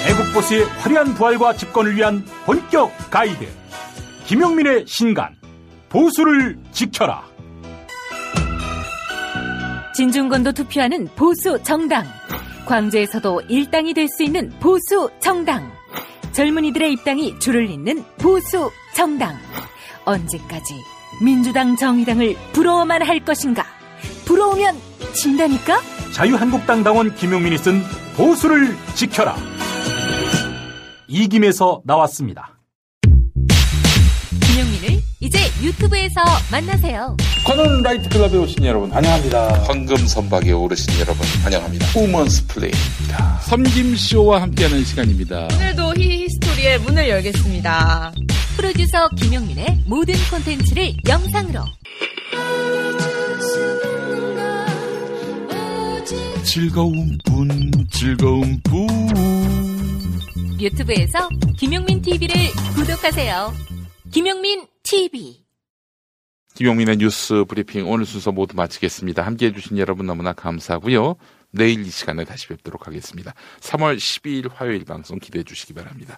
애국 보수의 화려한 부활과 집권을 위한 본격 가이드. 김용민의 신간. 보수를 지켜라. 진중권도 투표하는 보수 정당. 광주에서도 일당이 될 수 있는 보수 정당. 젊은이들의 입당이 줄을 잇는 보수 정당. 언제까지 민주당 정의당을 부러워만 할 것인가? 부러우면 진다니까? 자유한국당 당원 김용민이 쓴 보수를 지켜라. 이김에서 나왔습니다. 김용민을 이제 유튜브에서 만나세요. 관훈 라이트 클럽에 오신 여러분 환영합니다. 황금 선박에 오르신 여러분 환영합니다. 우먼스 플레이입니다. 섬김쇼와 함께하는 시간입니다. 오늘도 히 히스토리의 문을 열겠습니다. 프로듀서 김용민의 모든 콘텐츠를 영상으로 즐거운 분, 즐거운 분. 유튜브에서 김용민 TV를 구독하세요. 김용민 TV. 김용민의 뉴스 브리핑 오늘 순서 모두 마치겠습니다. 함께 해주신 여러분 너무나 감사하고요. 내일 이 시간에 다시 뵙도록 하겠습니다. 3월 12일 화요일 방송 기대해 주시기 바랍니다.